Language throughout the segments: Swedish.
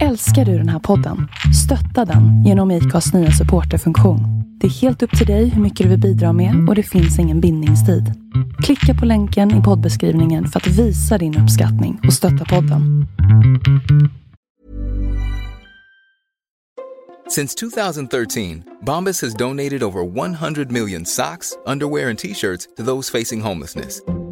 Älskar du den här podden? Stötta den genom IKAs nya supporterfunktion. Det är helt upp till dig hur mycket du vill bidra med och det finns ingen bindningstid. Klicka på länken i poddbeskrivningen för att visa din uppskattning och stötta podden. Since 2013, Bombas has donated over 100 million socks, underwear, and t shirts to those facing homelessness.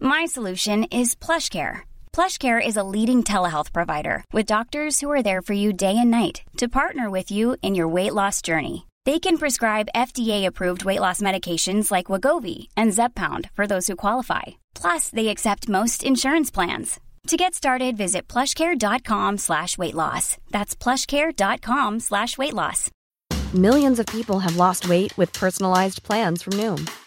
My solution is PlushCare. PlushCare is a leading telehealth provider with doctors who are there for you day and night to partner with you in your weight loss journey. They can prescribe FDA-approved weight loss medications like Wagovi and Zepbound for those who qualify. Plus, they accept most insurance plans. To get started, visit plushcare.com slash weight loss. That's plushcare.com slash weight loss. Millions of people have lost weight with personalized plans from Noom,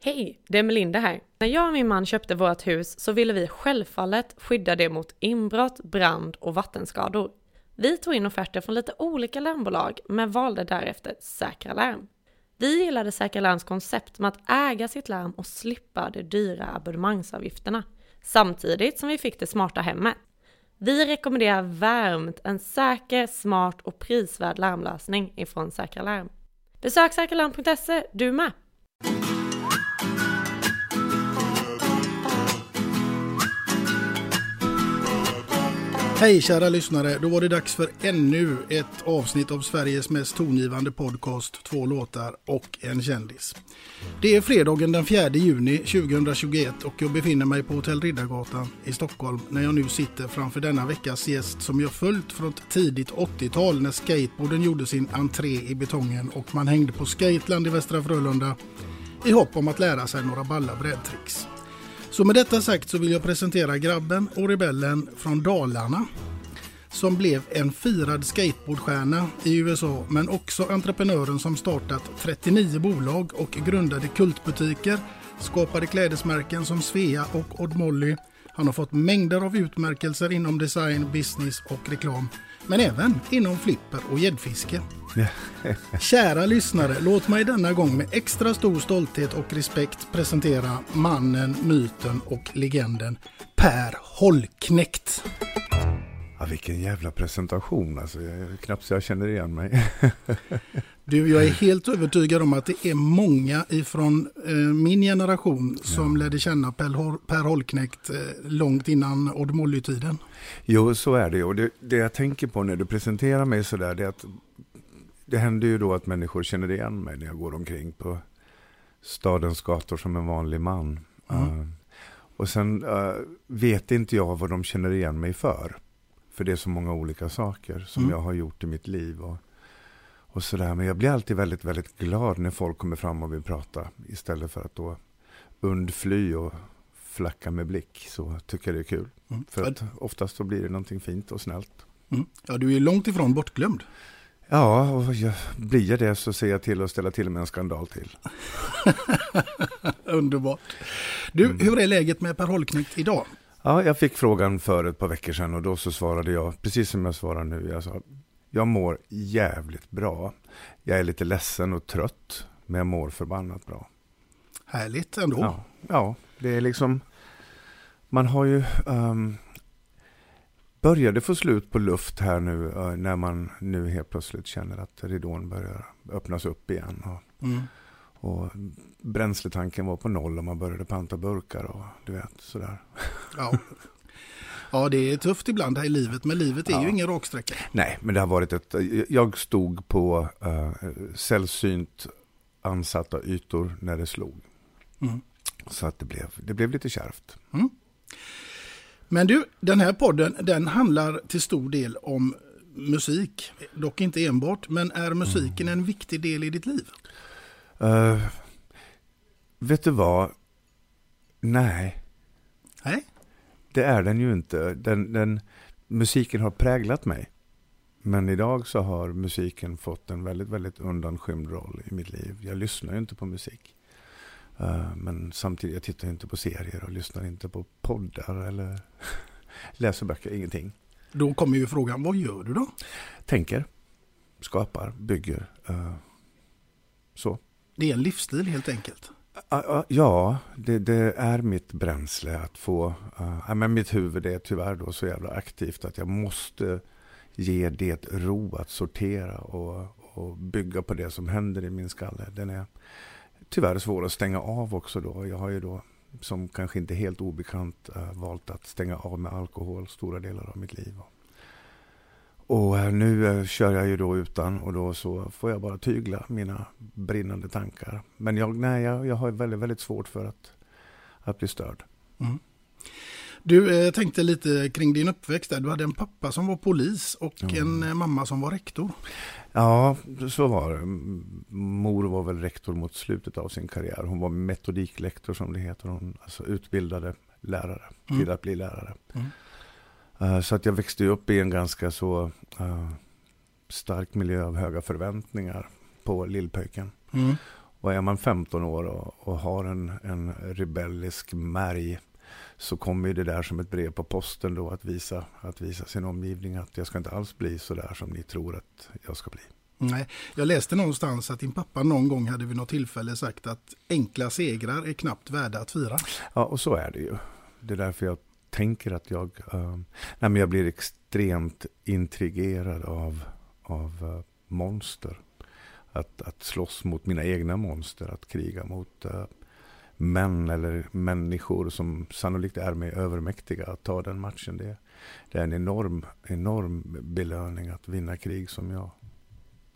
Hej, det är Melinda här. När jag och min man köpte vårt hus så ville vi självfallet skydda det mot inbrott, brand och vattenskador. Vi tog in offerter från lite olika larmbolag men valde därefter Säkra Larm. Vi gillade Säkra Larms koncept med att äga sitt larm och slippa de dyra abonnemangsavgifterna. Samtidigt som vi fick det smarta hemmet. Vi rekommenderar varmt en säker, smart och prisvärd larmlösning ifrån Säkra Larm. Besök säkralarm.se du med! Hej kära lyssnare, då var det dags för ännu ett avsnitt av Sveriges mest tongivande podcast, två låtar och en kändis. Det är fredagen den 4 juni 2021 och jag befinner mig på Hotell Riddargatan i Stockholm när jag nu sitter framför denna veckas gäst som jag följt från ett tidigt 80-tal när skateboarden gjorde sin entré i betongen och man hängde på Skateland i Västra Frölunda i hopp om att lära sig några balla brädtricks. Så med detta sagt så vill jag presentera grabben och rebellen från Dalarna som blev en firad skateboardstjärna i USA men också entreprenören som startat 39 bolag och grundade kultbutiker, skapade klädesmärken som Svea och Odd Molly. Han har fått mängder av utmärkelser inom design, business och reklam men även inom flipper och gäddfiske. Kära lyssnare, låt mig denna gång med extra stor stolthet och respekt presentera mannen, myten och legenden Per Holknekt. Ja, vilken jävla presentation alltså. Jag, knappt så jag känner igen mig. du, jag är helt övertygad om att det är många ifrån eh, min generation som ja. lärde känna Per, per Holknekt eh, långt innan Odd Molly-tiden. Jo, så är det. Och det, det jag tänker på när du presenterar mig sådär, det är att det händer ju då att människor känner igen mig när jag går omkring på stadens gator som en vanlig man. Mm. Uh, och sen uh, vet inte jag vad de känner igen mig för. För det är så många olika saker som mm. jag har gjort i mitt liv. Och, och sådär. Men jag blir alltid väldigt, väldigt glad när folk kommer fram och vill prata. Istället för att då undfly och flacka med blick. Så tycker jag det är kul. Mm. För att oftast så blir det någonting fint och snällt. Mm. Ja, du är långt ifrån bortglömd. Ja, och jag, blir jag det så ser jag till att ställa till med en skandal till. Underbart. Du, mm. hur är läget med Per Holknekt idag? Ja, jag fick frågan för ett par veckor sedan och då så svarade jag, precis som jag svarar nu, jag sa, jag mår jävligt bra. Jag är lite ledsen och trött, men jag mår förbannat bra. Härligt ändå. Ja, ja det är liksom, man har ju, um, började få slut på luft här nu uh, när man nu helt plötsligt känner att ridån börjar öppnas upp igen. Och, mm. och bränsletanken var på noll och man började panta burkar och du vet sådär. Ja. Ja, det är tufft ibland här i livet, men livet är Ja. ju ingen raksträcka. Nej, men det har varit ett... Jag stod på uh, sällsynt ansatta ytor när det slog. Mm. Så att det blev, det blev lite kärvt. Men du, den här podden den handlar till stor del om musik. Dock inte enbart, men är musiken en viktig del i ditt liv? Uh, vet du vad? Nej, Nej? Det är den ju inte. Den, den, musiken har präglat mig. Men idag så har musiken fått en väldigt, väldigt undanskymd roll i mitt liv. Jag lyssnar ju inte på musik. Uh, men samtidigt, jag tittar inte på serier och lyssnar inte på poddar eller läser böcker, ingenting. Då kommer ju frågan, vad gör du då? Tänker, skapar, bygger. Uh, så. Det är en livsstil helt enkelt. Ah, ah, ja, det, det är mitt bränsle att få... Äh, men mitt huvud är tyvärr då så jävla aktivt att jag måste ge det ro att sortera och, och bygga på det som händer i min skalle. Den är tyvärr svår att stänga av också då. Jag har ju då, som kanske inte helt obekant, äh, valt att stänga av med alkohol stora delar av mitt liv. Och uh, nu uh, kör jag ju då utan och då så får jag bara tygla mina brinnande tankar. Men jag, nej, jag, jag har väldigt, väldigt svårt för att, att bli störd. Mm. Du eh, tänkte lite kring din uppväxt där. Du hade en pappa som var polis och Mm. en eh, mamma som var rektor. Ja, så var det. Mor var väl rektor mot slutet av sin karriär. Hon var metodiklektor som det heter. Hon alltså utbildade lärare Mm. till att bli lärare. Mm. Eh, Så att jag växte upp i en ganska så eh, stark miljö av höga förväntningar på lillpöjken. Mm. Och är man 15 år och, och har en, en rebellisk märg så kommer ju det där som ett brev på posten då att visa, att visa sin omgivning att jag ska inte alls bli så där som ni tror att jag ska bli. Nej, jag läste någonstans att din pappa någon gång hade vid något tillfälle sagt att enkla segrar är knappt värda att fira. Ja, och så är det ju. Det är därför jag tänker att jag, eh, nej, men jag blir extremt intrigerad av, av eh, monster. Att, att slåss mot mina egna monster, att kriga mot eh, män eller människor som sannolikt är mig övermäktiga. Att ta den matchen, det, det är en enorm, enorm belöning att vinna krig som jag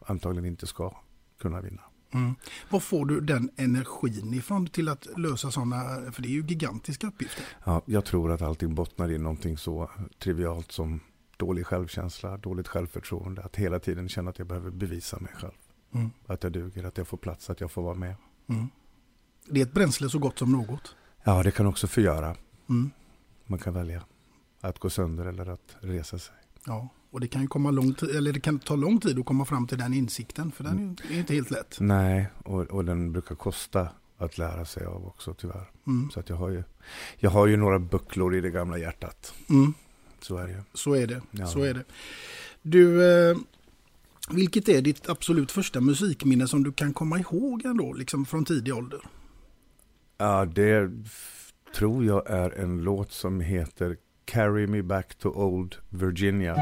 antagligen inte ska kunna vinna. Mm. Var får du den energin ifrån till att lösa sådana, för det är ju gigantiska uppgifter. Ja, jag tror att allting bottnar i någonting så trivialt som dålig självkänsla, dåligt självförtroende. Att hela tiden känna att jag behöver bevisa mig själv. Mm. Att jag duger, att jag får plats, att jag får vara med. Mm. Det är ett bränsle så gott som något. Ja, det kan också förgöra. Mm. Man kan välja att gå sönder eller att resa sig. Ja, och det kan ju komma lång tid, eller det kan ta lång tid att komma fram till den insikten, för den är är inte helt lätt. Nej, och, och den brukar kosta att lära sig av också tyvärr. Mm. Så att jag har ju, jag har ju några bucklor i det gamla hjärtat. Mm. Så är det ju. Så är det. Ja. Så är det. Du, eh, vilket är ditt absolut första musikminne som du kan komma ihåg ändå, liksom från tidig ålder? Ja, det tror jag är en låt som heter Carry Me Back to Old Virginia.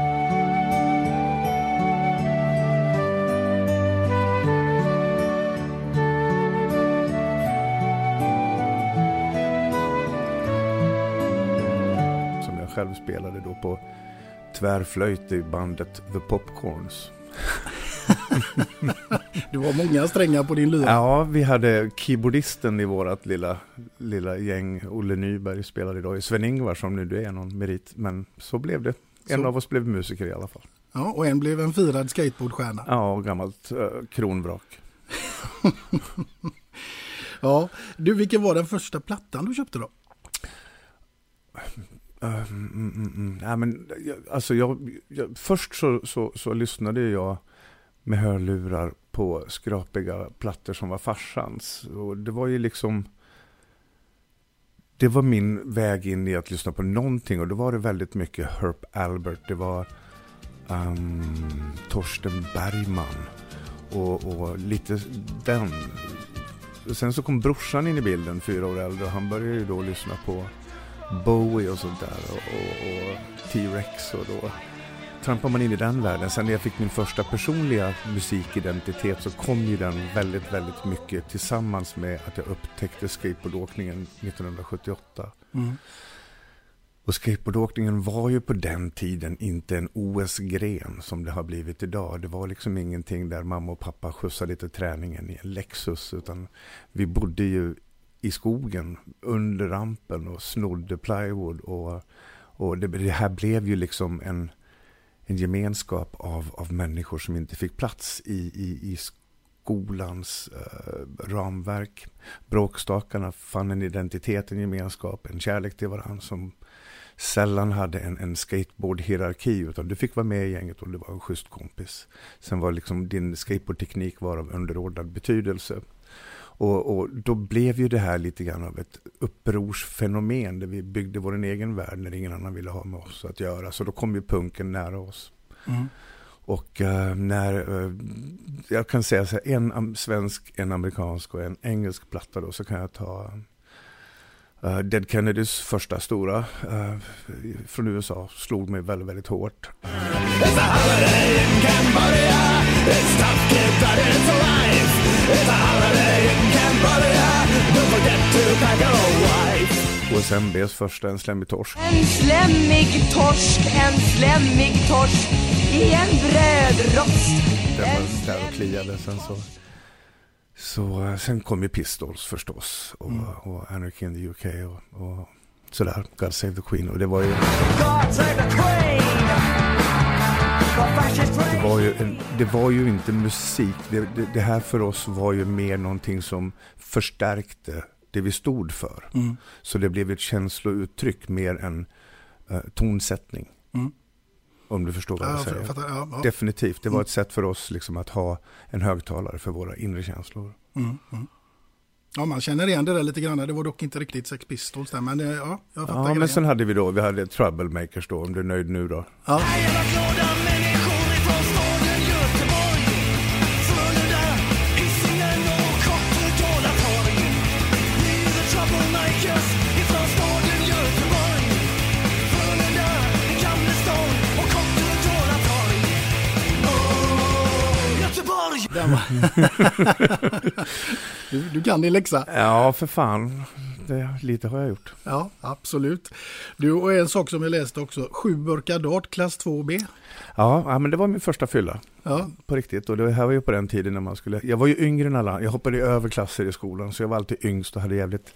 Som jag själv spelade då på tvärflöjt i bandet The Popcorns. Du har många strängar på din lyra. Ja, vi hade keyboardisten i vårt lilla, lilla gäng. Olle Nyberg spelade idag i Sven-Ingvar som nu är någon merit. Men så blev det. En Så. av oss blev musiker i alla fall. Ja, och en blev en firad skateboardstjärna. Ja, och gammalt uh, kronvrak. Ja, du, vilken var den första plattan du köpte då? Uh, mm, mm, mm. Ja, men, alltså jag, jag, först så, så, så lyssnade jag med hörlurar på skrapiga plattor som var farsans. Och det var ju liksom... Det var min väg in i att lyssna på någonting och då var det väldigt mycket Herb Albert. Det var um, Torsten Bergman och, och lite den. Sen så kom brorsan in i bilden, fyra år äldre, och han började ju då lyssna på Bowie och sånt där och, och, och T-Rex och då trampar man in i den världen. Sen när jag fick min första personliga musikidentitet så kom ju den väldigt, väldigt mycket tillsammans med att jag upptäckte skateboardåkningen 1978. Mm. Och skateboardåkningen var ju på den tiden inte en OS-gren som det har blivit idag. Det var liksom ingenting där mamma och pappa skjutsade lite träningen i en Lexus. Utan vi bodde ju i skogen under rampen och snodde plywood. Och, och det, det här blev ju liksom en, en gemenskap av, av människor som inte fick plats i, i, i skolans eh, ramverk. Bråkstakarna fann en identitet, en gemenskap, en kärlek till varandra som sällan hade en, en skateboardhierarki utan du fick vara med i gänget och du var en schysst kompis. Sen var liksom din skateboardteknik var av underordnad betydelse. Och, och, då blev ju det här lite grann av ett upprorsfenomen där vi byggde vår egen värld när ingen annan ville ha med oss att göra. Så då kom ju punken nära oss. Mm. Och uh, när, uh, jag kan säga så här, en svensk, en amerikansk och en engelsk platta då, så kan jag ta uh, Dead Kennedys första stora från USA, slog mig väldigt, väldigt hårt. OSMBs första, En slemmig torsk. En slemmig torsk, en slemmig torsk i en brödrost. Den var där och kliade. Sen så, så eh, sen kom ju Pistols förstås. Och, mm. och Anarchy in the UK och, och sådär. God Save the Queen. Och det var ju... God save the Queen! Det var, ju det var ju inte musik. Det, det, det, här för oss var ju mer någonting som förstärkte det vi stod för. Mm. Så det blev ett känslouttryck mer än uh, tonsättning. Mm. Om du förstår vad jag säger. Fattar, ja, ja. Definitivt. Det var mm. ett sätt för oss liksom att ha en högtalare för våra inre känslor. Mm, mm. Ja, man känner igen det där lite grann. Det var dock inte riktigt Sex Pistols där, men eh, ja, jag fattar. Ja, grejen. men sen hade vi då, vi hade Troublemakers då, om du är nöjd nu då. Ja. du, du kan din läxa. Ja, för fan. Det, lite har jag gjort. Ja, absolut. Du, och en sak som jag läste också. Sju burkar dart, klass 2B. Ja, ja, men det var min första fylla. Ja. På riktigt. Och det här var ju på den tiden när man skulle... Jag var ju yngre än alla. Jag hoppade över klasser i skolan. Så jag var alltid yngst och hade jävligt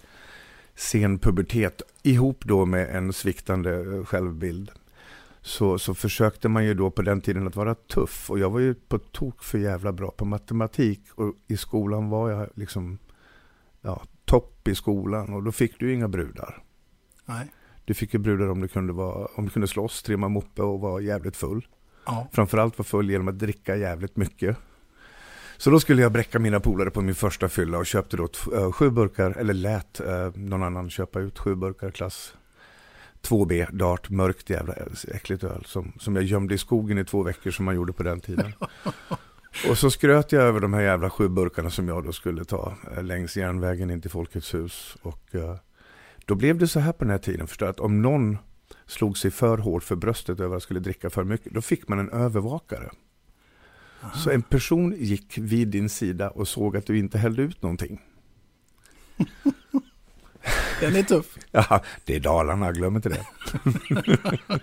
sen pubertet. Ihop då med en sviktande självbild så, så försökte man ju då på den tiden att vara tuff. Och jag var ju på tok för jävla bra på matematik. Och i skolan var jag liksom ja, topp i skolan. Och då fick du inga brudar. Nej. Du fick ju brudar om du kunde, vara, om du kunde slåss, trimma moppe och vara jävligt full. Ja. Framförallt vara full genom att dricka jävligt mycket. Så då skulle jag bräcka mina polare på min första fylla och köpte då äh, sju burkar, eller lät äh, någon annan köpa ut sju burkar klass 2B, dart, mörkt jävla äckligt öl som, som jag gömde i skogen i två veckor som man gjorde på den tiden. Och så skröt jag över de här jävla sju burkarna som jag då skulle ta eh, längs järnvägen in till Folkets hus. Och uh, då blev det så här på den här tiden, förstår att om någon slog sig för hårt för bröstet över att skulle dricka för mycket, då fick man en övervakare. Aha. Så en person gick vid din sida och såg att du inte hällde ut någonting. Den är tuff. Ja, det är Dalarna, glöm inte det.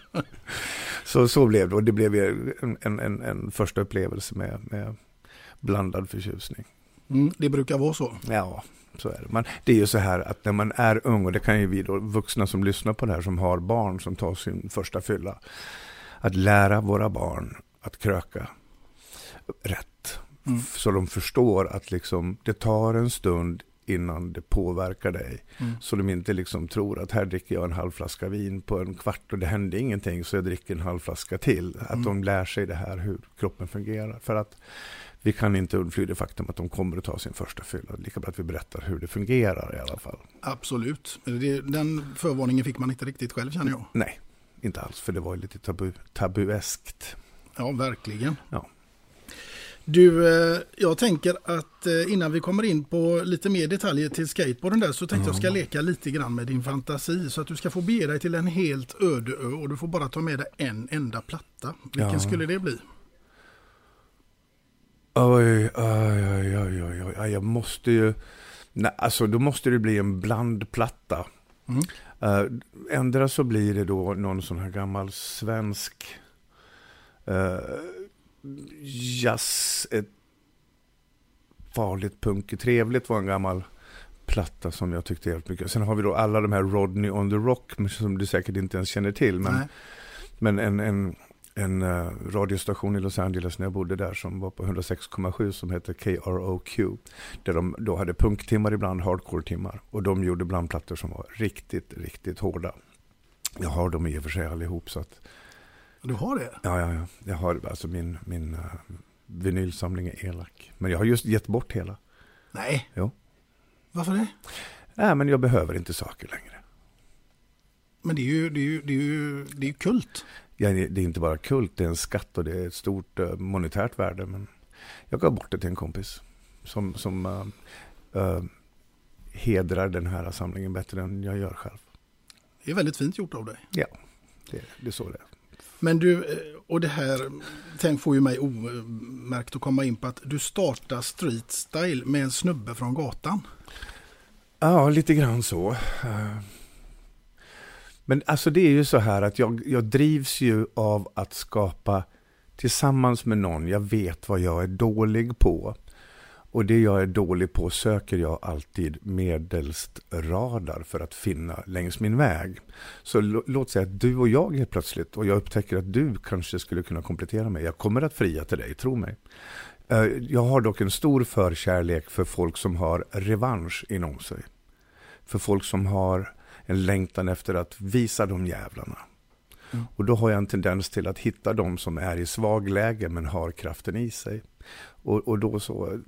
så, så blev det och det blev en, en, en, första upplevelse med, med blandad förtjusning. Mm, det brukar vara så. Ja, så är det. Men det är ju så här att när man är ung, och det kan ju vi då, vuxna som lyssnar på det här, som har barn som tar sin första fylla, att lära våra barn att kröka rätt. Mm. Så de förstår att liksom, det tar en stund innan det påverkar dig. Mm. Så de inte liksom tror att här dricker jag en halv flaska vin på en kvart och det hände ingenting så jag dricker en halv flaska till. Att mm. de lär sig det här hur kroppen fungerar. För att vi kan inte undfly det faktum att de kommer att ta sin första fylla. Lika bra att vi berättar hur det fungerar i alla fall. Absolut. Den förvarningen fick man inte riktigt själv känner jag. Nej, inte alls. För det var lite tabu, tabueskt. Ja, verkligen. Ja. Du, eh, jag tänker att eh, innan vi kommer in på lite mer detaljer till skateboarden där så tänkte mm. jag ska leka lite grann med din fantasi så att du ska få bege dig till en helt öde ö och du får bara ta med dig en enda platta. Vilken ja. skulle det bli? Oj, oj, oj, oj, oj, oj, jag måste ju... Nej, alltså då måste det bli en blandplatta. Mm. Uh, ändra så blir det då någon sån här gammal svensk uh, jazz, ett farligt punk, trevligt var en gammal platta som jag tyckte helt mycket. Sen har vi då alla de här Rodney on the Rock som du säkert inte ens känner till. Men, men en, en, en uh, radiostation i Los Angeles när jag bodde där som var på 106,7 som heter KROQ. Där de då hade punktimmar ibland, hardcore-timmar. Och de gjorde ibland plattor som var riktigt, riktigt hårda. Jag har dem i och för sig allihop så att... Du har det? Ja, ja, ja. Jag har alltså min, min uh, vinylsamling är elak. Men jag har just gett bort hela. Nej. Jo. Varför det? Nej, men jag behöver inte saker längre. Men det är ju, det är ju, det är ju, det är ju kult. Ja, det är inte bara kult, det är en skatt och det är ett stort uh, monetärt värde. Men jag gav bort det till en kompis som, som uh, uh, hedrar den här samlingen bättre än jag gör själv. Det är väldigt fint gjort av dig. Ja, det, det är så det är. Men du, eh, och det här tänk får ju mig omärkt att komma in på att du startar Street Style med en snubbe från gatan. Ja, lite grann så. Eh, men alltså det är ju så här att jag, jag drivs ju av att skapa tillsammans med någon. Jag vet vad jag är dålig på. Och det jag är dålig på söker jag alltid medelst radar för att finna längs min väg. Så låt säga att du och jag helt plötsligt, och jag upptäcker att du kanske skulle kunna komplettera mig. Jag kommer att fria till dig, tro mig. Jag har dock en stor förkärlek för folk som har revansch inom sig. För folk som har en längtan efter att visa de jävlarna. Mm. Och då har jag en tendens till att hitta de som är i svagläge men har kraften i sig. Och, och då så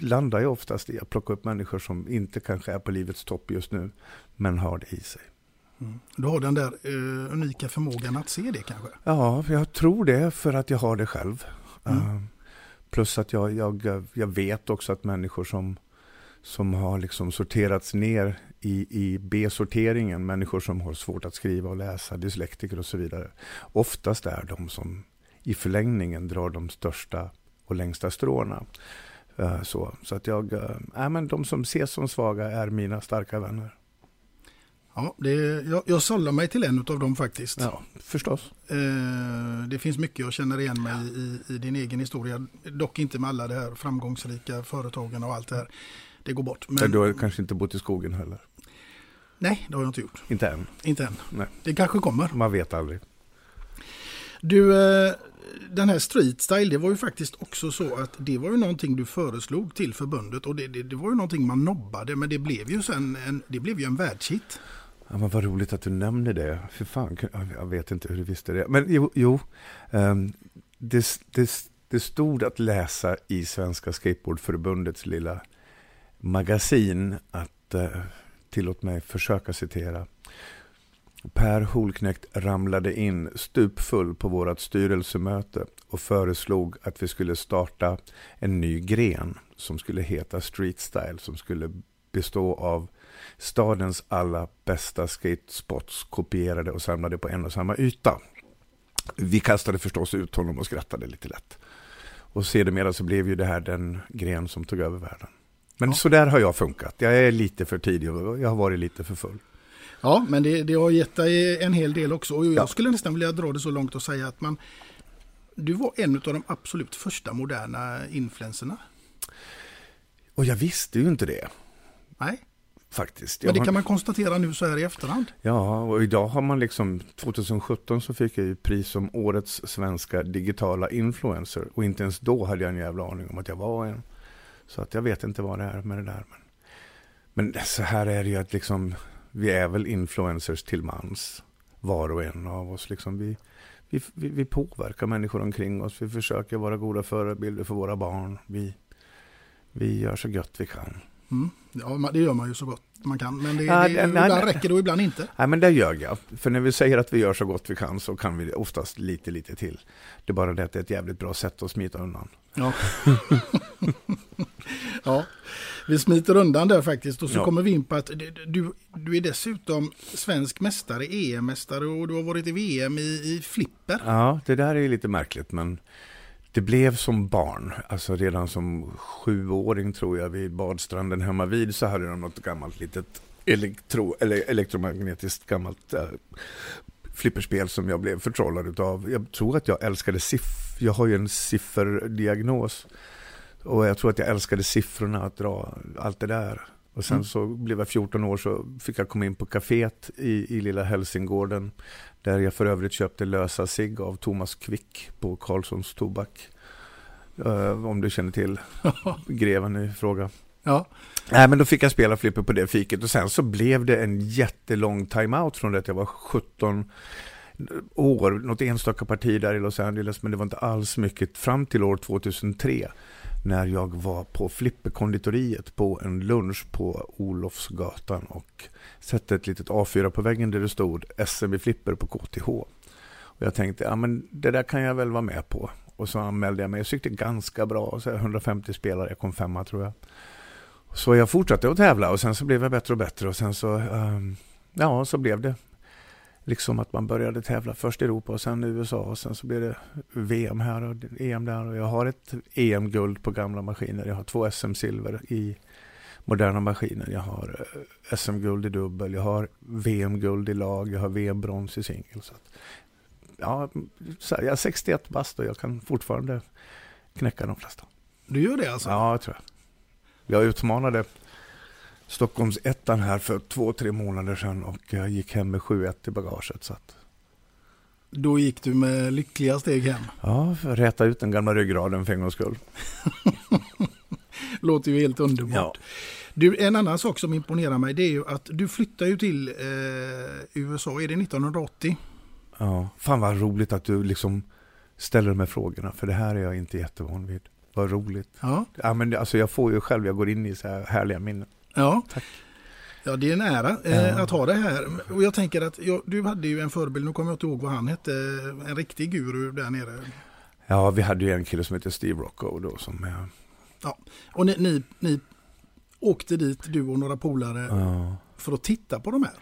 landar jag oftast i att plocka upp människor som inte kanske är på livets topp just nu, men har det i sig. Mm. Du har den där uh, unika förmågan att se det kanske? Ja, jag tror det för att jag har det själv. Mm. Uh, plus att jag, jag, jag vet också att människor som, som har liksom sorterats ner i, i B-sorteringen, människor som har svårt att skriva och läsa, dyslektiker och så vidare, oftast är de som i förlängningen drar de största och längsta stråna. Uh, så, så att jag, uh, äh, men de som ses som svaga är mina starka vänner. Ja, det, jag, jag sållar mig till en av dem faktiskt. Ja, förstås. Uh, det finns mycket jag känner igen mig i, i din egen historia. Dock inte med alla de här framgångsrika företagen och allt det här. Det går bort. Men... Du har kanske inte bott i skogen heller? Nej, det har jag inte gjort. Inte än? Inte än. Nej. Det kanske kommer. Man vet aldrig. Du, eh, den här street style, det var ju faktiskt också så att det var ju någonting du föreslog till förbundet och det, det, det var ju någonting man nobbade men det blev ju sen en, det blev ju en världshit. Ja, men vad roligt att du nämner det. För fan, jag vet inte hur du visste det. Men jo, jo ehm, det, det, det stod att läsa i Svenska Skateboardförbundets lilla magasin att, eh, tillåt mig försöka citera, Per Holknekt ramlade in stupfull på vårt styrelsemöte och föreslog att vi skulle starta en ny gren som skulle heta Street Style som skulle bestå av stadens alla bästa skatespots kopierade och samlade på en och samma yta. Vi kastade förstås ut honom och skrattade lite lätt. Och sedermera så blev ju det här den gren som tog över världen. Men ja. så där har jag funkat. Jag är lite för tidig och jag har varit lite för full. Ja, men det, det har gett dig en hel del också. Och jag ja. skulle nästan vilja dra det så långt och säga att man, du var en av de absolut första moderna influenserna. Och jag visste ju inte det. Nej. Faktiskt. Men det kan man konstatera nu så här i efterhand. Ja, och idag har man liksom, 2017 så fick jag ju pris som årets svenska digitala influencer. Och inte ens då hade jag en jävla aning om att jag var en. Så att jag vet inte vad det är med det där. Men, men så här är det ju att liksom, vi är väl influencers till mans, var och en av oss. Liksom vi, vi, vi påverkar människor omkring oss. Vi försöker vara goda förebilder för våra barn. Vi, vi gör så gott vi kan. Mm. Ja, det gör man ju så gott man kan. Men det, ja, det, nej, ibland nej, räcker det och ibland inte. Nej, men det gör jag. För när vi säger att vi gör så gott vi kan så kan vi oftast lite, lite till. Det är bara det att det är ett jävligt bra sätt att smita undan. Ja. ja, vi smiter undan där faktiskt och så ja. kommer vi in på att du, du är dessutom svensk mästare, EM-mästare och du har varit i VM i, i flipper. Ja, det där är lite märkligt men det blev som barn, alltså redan som sjuåring tror jag vid badstranden hemma vid så hade de något gammalt litet elektro, eller elektromagnetiskt gammalt äh, flipperspel som jag blev förtrollad utav. Jag tror att jag älskade siff. Jag har ju en sifferdiagnos. Och jag tror att jag älskade siffrorna, att dra allt det där. Och sen mm. så blev jag 14 år så fick jag komma in på kaféet i, i lilla Hälsingården. Där jag för övrigt köpte lösa sig av Thomas Quick på Carlssons Tobak. Uh, om du känner till greven i fråga. Ja. Nej, men då fick jag spela flipper på det fiket och sen så blev det en jättelång timeout från det att jag var 17 år, något enstaka parti där i Los Angeles, men det var inte alls mycket fram till år 2003 när jag var på Flipperkonditoriet på en lunch på Olofsgatan och satte ett litet A4 på väggen där det stod SM i flipper på KTH. Och jag tänkte, ja men det där kan jag väl vara med på. Och så anmälde jag mig. Jag tyckte ganska bra. Så 150 spelare, jag kom femma tror jag. Så jag fortsatte att tävla och sen så blev jag bättre och bättre och sen så, um, ja, så blev det liksom att man började tävla först i Europa och sen i USA och sen så blev det VM här och EM där och jag har ett EM-guld på gamla maskiner. Jag har två SM-silver i moderna maskiner. Jag har eh, SM-guld i dubbel, jag har VM-guld i lag, jag har VM-brons i singel. ja, jag är 61 bast och jag kan fortfarande knäcka de flesta. Du gör det alltså? Ja, jag tror jag. Jag utmanade Stockholms ettan här för två, tre månader sedan och jag gick hem med 7-1 i bagaget. Så att... Då gick du med lyckliga steg hem? Ja, för att räta ut den gamla ryggraden för en gångs skull. Låter ju helt underbart. Ja. Du, en annan sak som imponerar mig det är ju att du flyttar ju till eh, USA, är det 1980? Ja, fan vad roligt att du liksom ställer de här frågorna, för det här är jag inte jättevan vid. Vad roligt. Ja. Ja, men alltså jag får ju själv, jag går in i så här härliga minnen. Ja. Tack. Ja, det är en ära eh, att ha det här. Och jag tänker att ja, du hade ju en förebild, nu kommer jag inte ihåg vad han hette, en riktig guru där nere. Ja, vi hade ju en kille som hette Steve Rocco då som... Ja, ja. och ni, ni, ni åkte dit, du och några polare, ja. för att titta på de här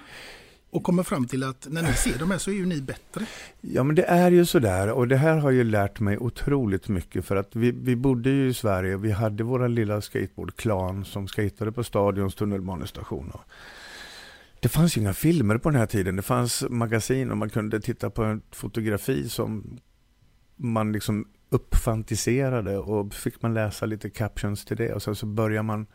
och kommer fram till att när ni ser de här så är ju ni bättre. Ja men det är ju sådär och det här har ju lärt mig otroligt mycket för att vi, vi bodde ju i Sverige och vi hade våra lilla skateboardklan som skatade på Stadions tunnelbanestation. Det fanns ju inga filmer på den här tiden. Det fanns magasin och man kunde titta på en fotografi som man liksom uppfantiserade och fick man läsa lite captions till det och sen så börjar man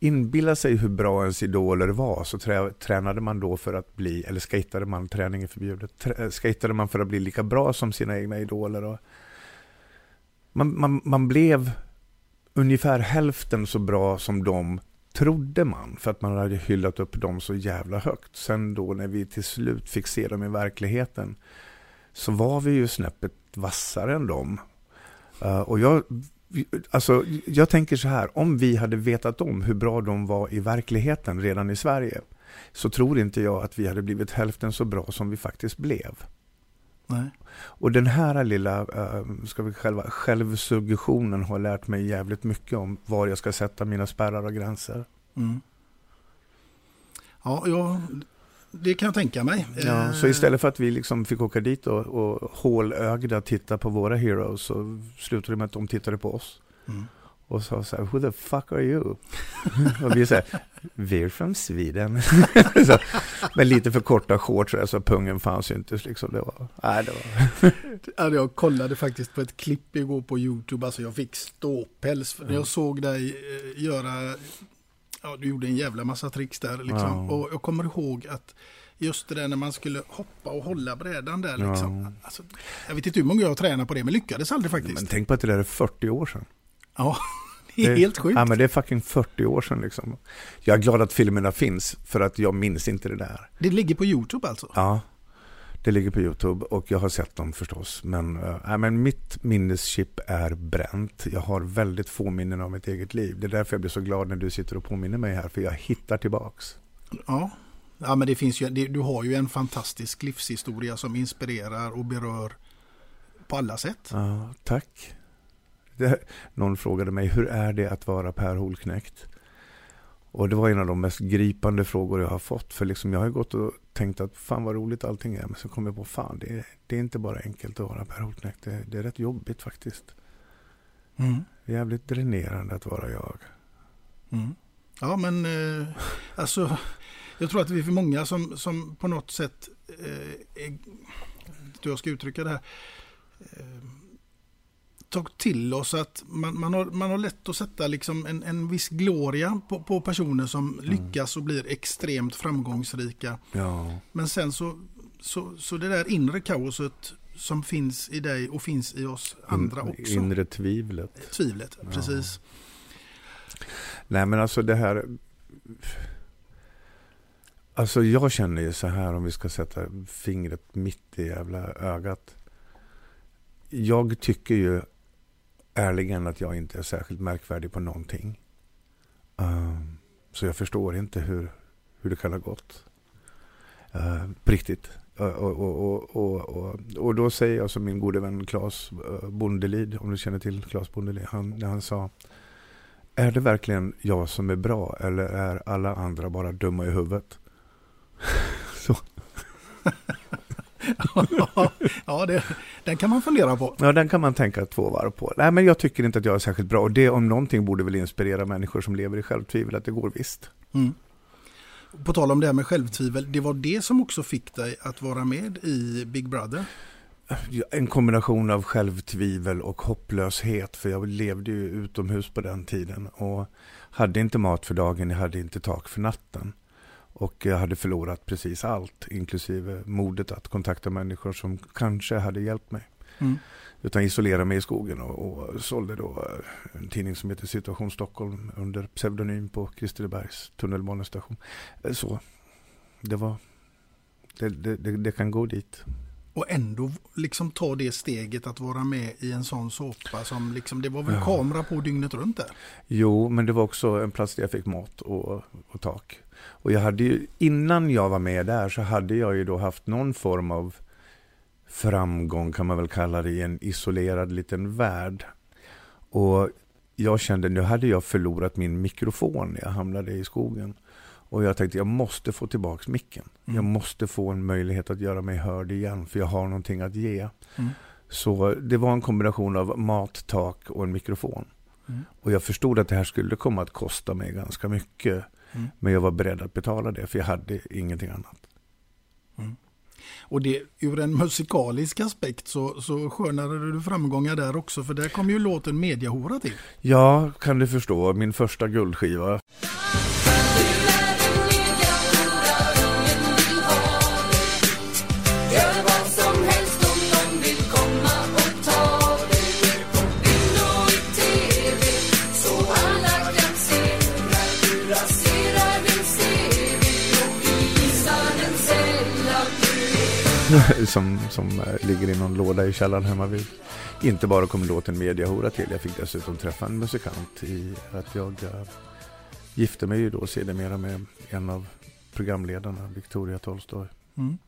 inbilla sig hur bra ens idoler var så trä, tränade man då för att bli, eller skejtade man, träning är förbjudet, trä, skejtade man för att bli lika bra som sina egna idoler. Och man, man, man blev ungefär hälften så bra som de trodde man, för att man hade hyllat upp dem så jävla högt. Sen då när vi till slut fick se dem i verkligheten så var vi ju snäppet vassare än dem. Uh, och jag Alltså, jag tänker så här, om vi hade vetat om hur bra de var i verkligheten redan i Sverige, så tror inte jag att vi hade blivit hälften så bra som vi faktiskt blev. Nej. Och den här lilla uh, ska vi själva, självsuggestionen har lärt mig jävligt mycket om var jag ska sätta mina spärrar och gränser. Mm. Ja, jag det kan jag tänka mig. Ja, så istället för att vi liksom fick åka dit och, och hålögda titta på våra heroes så slutade det med att de tittade på oss. Mm. Och sa så här, who the fuck are you? och vi säger, we're from Sweden. så, med lite för korta shorts så pungen fanns ju inte. Liksom, det var, nej, det var. jag kollade faktiskt på ett klipp igår på YouTube, alltså jag fick ståpäls. När jag såg dig eh, göra ja, du gjorde en jävla massa tricks där liksom. Ja. Och jag kommer ihåg att just det där när man skulle hoppa och hålla brädan där liksom. Ja. Alltså, jag vet inte hur många jag tränade på det, men lyckades aldrig faktiskt. Men tänk på att det där är 40 år sedan. Ja, det är det, helt sjukt. Ja, men det är fucking 40 år sedan liksom. Jag är glad att filmerna finns, för att jag minns inte det där. Det ligger på YouTube alltså? Ja. Det ligger på Youtube och jag har sett dem förstås. Men, äh, men mitt minneschip är bränt. Jag har väldigt få minnen av mitt eget liv. Det är därför jag blir så glad när du sitter och påminner mig här. För jag hittar tillbaks. Ja, ja men det finns ju, det, du har ju en fantastisk livshistoria som inspirerar och berör på alla sätt. Ja, tack. Det, någon frågade mig, hur är det att vara Per Holknekt? Och det var en av de mest gripande frågor jag har fått. För liksom jag har gått och tänkt att fan vad roligt allting är. Men så kom jag på fan det är, det är inte bara enkelt att vara Per Holknekt. Det, det, är rätt jobbigt faktiskt. Mm. Jävligt dränerande att vara jag. Mm. Ja men eh, alltså Jag tror att vi är för många som, som på något sätt, eh, är, jag ska uttrycka det här, eh, tagit till oss att man, man, har, man har lätt att sätta liksom en, en viss gloria på, på personer som lyckas och blir extremt framgångsrika. Ja. Men sen så, så, så det där inre kaoset som finns i dig och finns i oss andra In- också. Inre tvivlet. Tvivlet, precis. Nej men alltså det här. Alltså jag känner ju så här om vi ska sätta fingret mitt i jävla ögat. Jag tycker ju ärligen att jag inte är särskilt märkvärdig på någonting. Uh, så jag förstår inte hur, hur det kan ha gått. Uh, på riktigt. Uh, och, och, och, och, och, då säger jag som min gode vän Claes eh, Bondelid, om du känner till Claes Bondelid, han, när han sa är det verkligen jag som är bra eller är alla andra bara dumma i huvudet? Så, ja, det, den kan man fundera på. ja, den kan man tänka två varv på. Nej, men jag tycker inte att jag är särskilt bra. Och det om någonting borde väl inspirera människor som lever i självtvivel att det går visst. Mm. På tal om det här med självtvivel, det var det som också fick dig att vara med i Big Brother. En kombination av självtvivel och hopplöshet. För jag levde ju utomhus på den tiden. Och hade inte mat för dagen, jag hade inte tak för natten. Och jag hade förlorat precis allt, inklusive modet att kontakta människor som kanske hade hjälpt mig. Mm. Utan isolera mig i skogen och, och sålde då eh, en tidning som heter Situation Stockholm under pseudonym på Kristinebergs tunnelbanestation. Eh, Så, det var, det, det, det, det kan gå dit. Och ändå liksom ta det steget att vara med i en sån såpa som liksom, det var väl kamera på dygnet runt där? Jo, men det var också en plats där jag fick mat och, och tak. Och jag hade ju, innan jag var med där så hade jag ju då haft någon form av framgång kan man väl kalla det i en isolerad liten värld. Och jag kände, nu hade jag förlorat min mikrofon när jag hamnade i skogen. Och jag tänkte, jag måste få tillbaks micken. Jag måste få en möjlighet att göra mig hörd igen, för jag har någonting att ge. Mm. Så det var en kombination av mat, tak och en mikrofon. Mm. Och jag förstod att det här skulle komma att kosta mig ganska mycket. Mm. Men jag var beredd att betala det, för jag hade ingenting annat. Och det, ur en musikalisk aspekt så, så skönade du framgångar där också för där kom ju låten Mediahora till. Ja, kan du förstå, min första guldskiva. som, som eh, ligger i någon låda i källaren hemma vid. Inte bara kom låten Mediahora till, jag fick dessutom träffa en musikant i att jag eh, gifte mig ju då sedermera med en av programledarna, Victoria Tolstoy. Mm.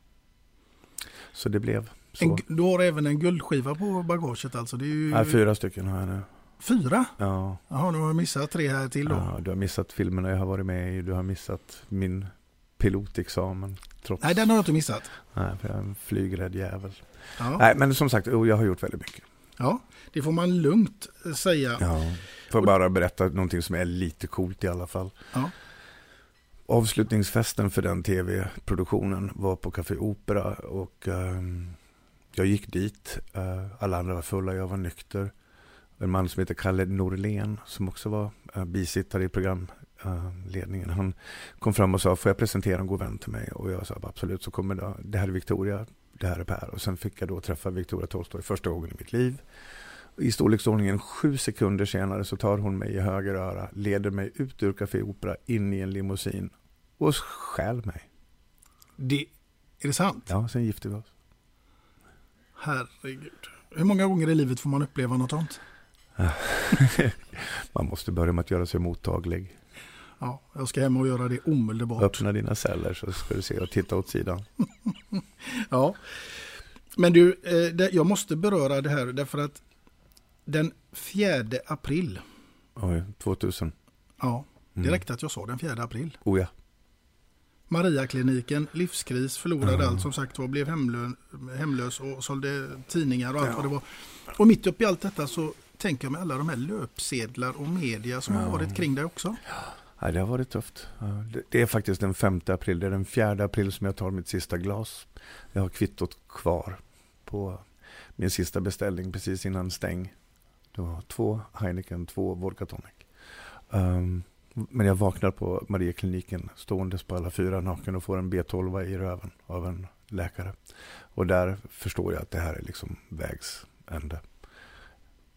Så det blev så. En, du har även en guldskiva på bagaget alltså. Det är ju Nej, fyra stycken har jag nu. fyra? Ja, Jaha, nu har jag missat tre här till då. ja, du har missat filmerna jag har varit med i, du har missat min pilotexamen. Trots... Nej, den har jag inte missat. Nej, för jag är en flygrädd jävel. Ja, Nej, men som sagt, jag har gjort väldigt mycket. ja det får man lugnt eh, säga. Ja. Får bara berätta någonting som är lite coolt i alla fall. Ja. Avslutningsfesten för den tv-produktionen var på Café Opera och ehm, jag gick dit. Eh, alla andra var fulla, jag var nykter. En man som heter Kalle Norlén som också var uh, bisittare i programledningen. han kom fram och sa, får jag presentera en god vän till mig? Och jag sa, absolut, så kommer det. Det här är Victoria, det här är Per. Och sen fick jag då träffa Victoria Tolstoy första gången i mitt liv. I storleksordningen sju sekunder senare så tar hon mig i höger öra, leder mig ut ur Café Opera, in i en limousin och stjäl mig. Det, är det sant? Ja, sen gifte vi oss. Herregud. Hur många gånger i livet får man uppleva något sånt? Man måste börja med att göra sig mottaglig. Ja, jag ska hem och göra det omedelbart. Öppna dina celler så ska du se och titta åt sidan. Ja. Men du, eh, jag måste beröra det här därför att den 4 april, Oj, 2000. ja, det Mm. räckte att jag sa den 4 april. Oh ja. Mariakliniken, livskris, förlorade Ja. allt som sagt var, blev hemlö, hemlös och sålde tidningar och allt vad det var. Och mitt uppe i allt detta så tänker jag med alla de här löpsedlar och media som har Ja. varit kring dig också. Ja, det har varit tufft. Det- är faktiskt den 5 april. Det är den 4 april som jag tar mitt sista glas. Jag har kvittot kvar på min sista beställning precis innan stäng. Det var två Heineken, två Vodka Tonic. Um, men jag vaknar på Mariekliniken ståendes på alla fyra naken och får en B12 i röven av en läkare. Och där förstår jag att det här är liksom vägs ände.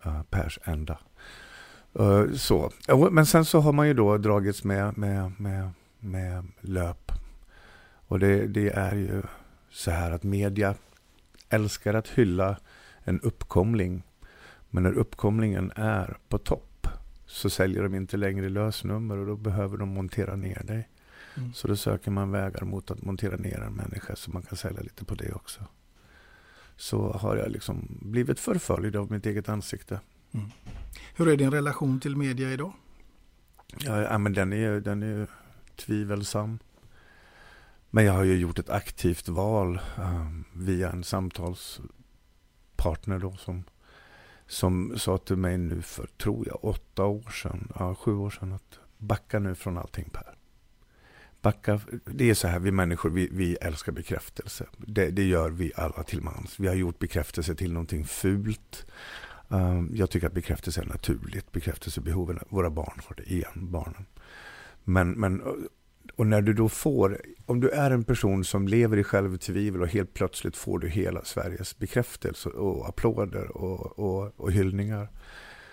Uh, Pers ända. Eh, så. Men sen så har man ju då dragits med, med, med, med löp. Och det, det är ju så här att media älskar att hylla en uppkomling. Men när uppkomlingen är på topp så säljer de inte längre lösnummer och då behöver de montera ner dig. Mm. Så då söker man vägar mot att montera ner en människa så man kan sälja lite på det också. Så har jag liksom blivit förföljd av mitt eget ansikte. Mm. Hur är din relation till media idag? Ja, men den är den är tvivelsam. Men jag har ju gjort ett aktivt val um, via en samtalspartner då som, som sa till mig nu för, tror jag, åtta år sedan, ja, sju år sedan att backa nu från allting Per. Backa, det är så här, vi människor, vi, vi älskar bekräftelse. Det, det gör vi alla till mans. Vi har gjort bekräftelse till någonting fult. Um, jag tycker att bekräftelse är naturligt. Bekräftelsebehoven, våra barn har det igen, barnen. Men, men, och när du då får, om du är en person som lever i självtvivel och helt plötsligt får du hela Sveriges bekräftelse och applåder och, och, och hyllningar.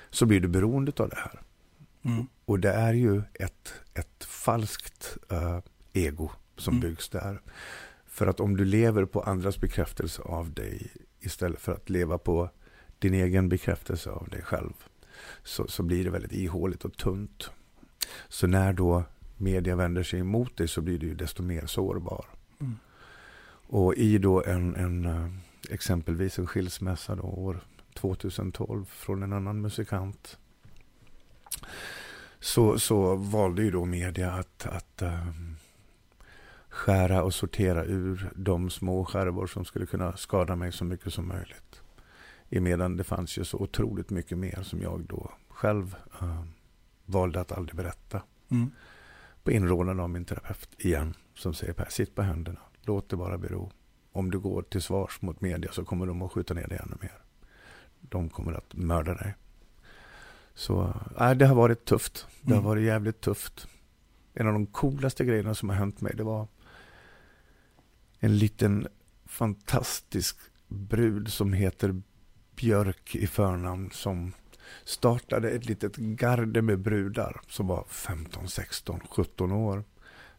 Så blir du beroende av det här. Mm. Och det är ju ett, ett falskt eh, ego som Mm. byggs där. För att om du lever på andras bekräftelse av dig istället för att leva på din egen bekräftelse av dig själv så, så blir det väldigt ihåligt och tunt. Så när då media vänder sig emot dig så blir du desto mer sårbar. Mm. Och i då en, en eh, exempelvis en skilsmässa då, år 2012 från en annan musikant så, så valde ju då media att, att ehm, skära och sortera ur de små skärvor som skulle kunna skada mig så mycket som möjligt. Emedan det fanns ju så otroligt mycket mer som jag då själv ehm, valde att aldrig berätta. Mm. På inrådan av min terapeut igen, som säger Per, sitt på händerna, låt det bara bero. Om du går till svars mot media så kommer de att skjuta ner dig ännu mer. De kommer att mörda dig. Så äh, det har varit tufft. Det har Mm. varit jävligt tufft. En av de coolaste grejerna som har hänt mig, det var en liten fantastisk brud som heter Björk i förnamn som startade ett litet garde med brudar som var 15, 16, 17 år.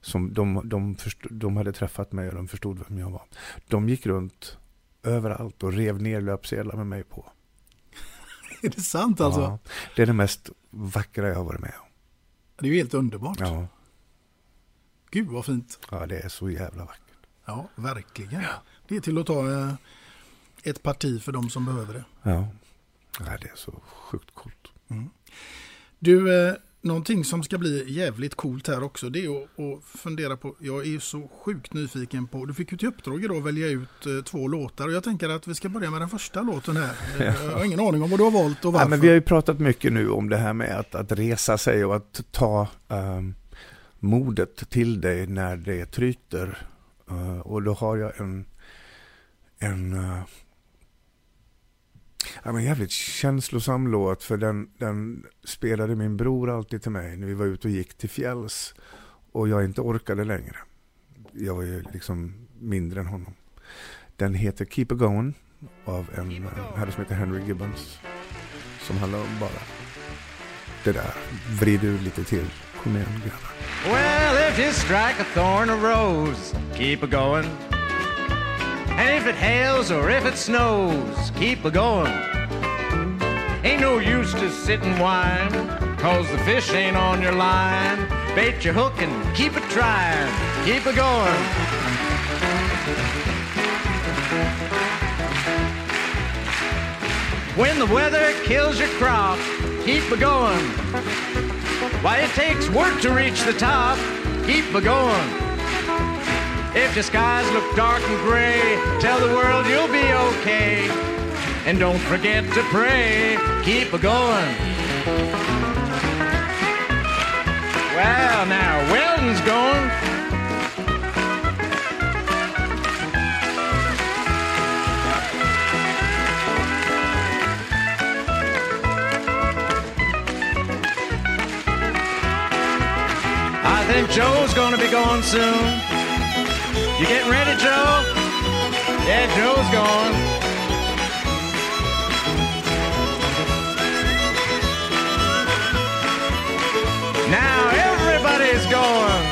Som de, de, förstod, de hade träffat mig och de förstod vem jag var. De gick runt överallt och rev ner löpsedlar med mig på. Är det sant alltså? Ja, det är det mest vackra jag har varit med om. Det är ju helt underbart. Ja, Gud vad fint. ja det är så jävla vackert. Ja, verkligen. Det är till att ta eh, ett parti för de som behöver det. Ja, ja det är så sjukt coolt. Du, eh, någonting som ska bli jävligt coolt här också, det är att, att fundera på, jag är ju så sjukt nyfiken på, du fick ju till uppdrag idag att välja ut eh, två låtar och jag tänker att vi ska börja med den första låten här. Eh, Jag har ingen aning om vad du har valt och varför. Ja, men vi har ju pratat mycket nu om det här med att, att resa sig och att ta ehm, modet till dig när det tryter. Eh, och då har jag en, en uh, ja, men jävligt känslosam låt för den, den spelade min bror alltid till mig när vi var ute och gick till fjälls och jag inte orkade längre. Jag var ju liksom mindre än honom. Den heter Keep It Going av en herre som heter Henry Gibbons. Som handlar om bara det där. Vrid ur lite till. Kom igen grabbar. Well, if you strike a thorn or rose, keep a going. And if it hails or if it snows, keep a going. Ain't no use to sit and whine, cause the fish ain't on your line. Bait your hook and keep it trying, keep a going. When the weather kills your crop, keep a going. Why, it takes work to reach the top. Keep a going. If the skies look dark and gray, tell the world you'll be okay. And don't forget to pray, keep a going. Well, now, Wilton's gone. I think Joe's gonna be gone soon. You getting ready, Joe? Yeah, Joe's going. Now everybody's going.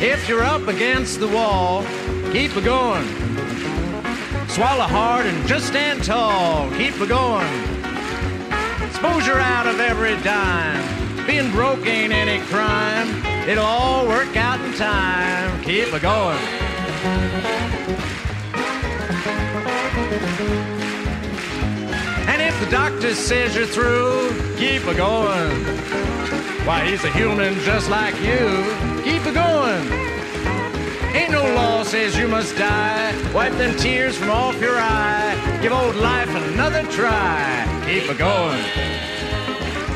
If you're up against the wall, keep it going. Swallow hard and just stand tall. Keep it going. Suppose you're out of every dime. Being broke ain't any crime. It'll all work out in time. Keep it going. And if the doctor says you're through, keep it going. Why, he's a human just like you. Keep it going. Ain't no law says you must die. Wipe them tears from off your eye. Give old life another try. Keep it going.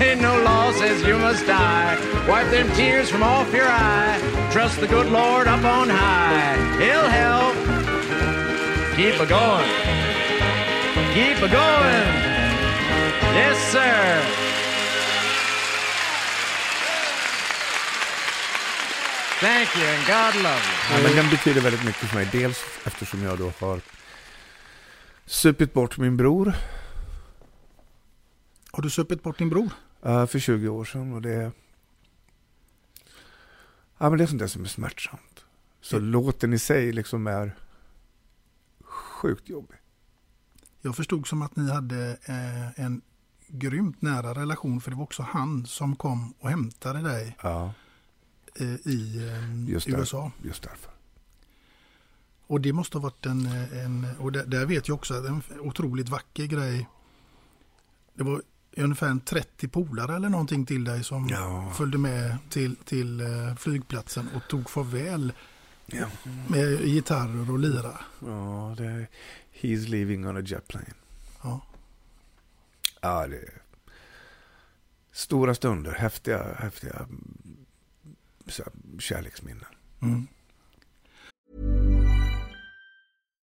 Ain't no law says you must die. Wipe them tears from off your eye. Trust the good Lord up on high. He'll help. Keep it going. Keep it going. Yes, sir. Thank you and God love you. Ja, men den betyder väldigt mycket för mig. Dels eftersom jag då har supit bort min bror Har du supit bort din bror? eh, för 20 år sedan. Och det, ja, men det är sånt där som är smärtsamt. Så låten i sig liksom är sjukt jobbig. Jag förstod som att ni hade eh, en grymt nära relation för det var också han som kom och hämtade dig Ja, eh, i eh, just, där, USA. just därför. Och det måste ha varit en, en och där, där vet jag också en otroligt vacker grej. Det var ungefär en 30 polare eller någonting till dig som Ja. följde med till, till eh, flygplatsen och tog farväl Ja. med gitarrer och lira. Ja, det är He's leaving on a jet plane. Ja. Ja, det är stora stunder, häftiga, häftiga kärleksminnen. Mm.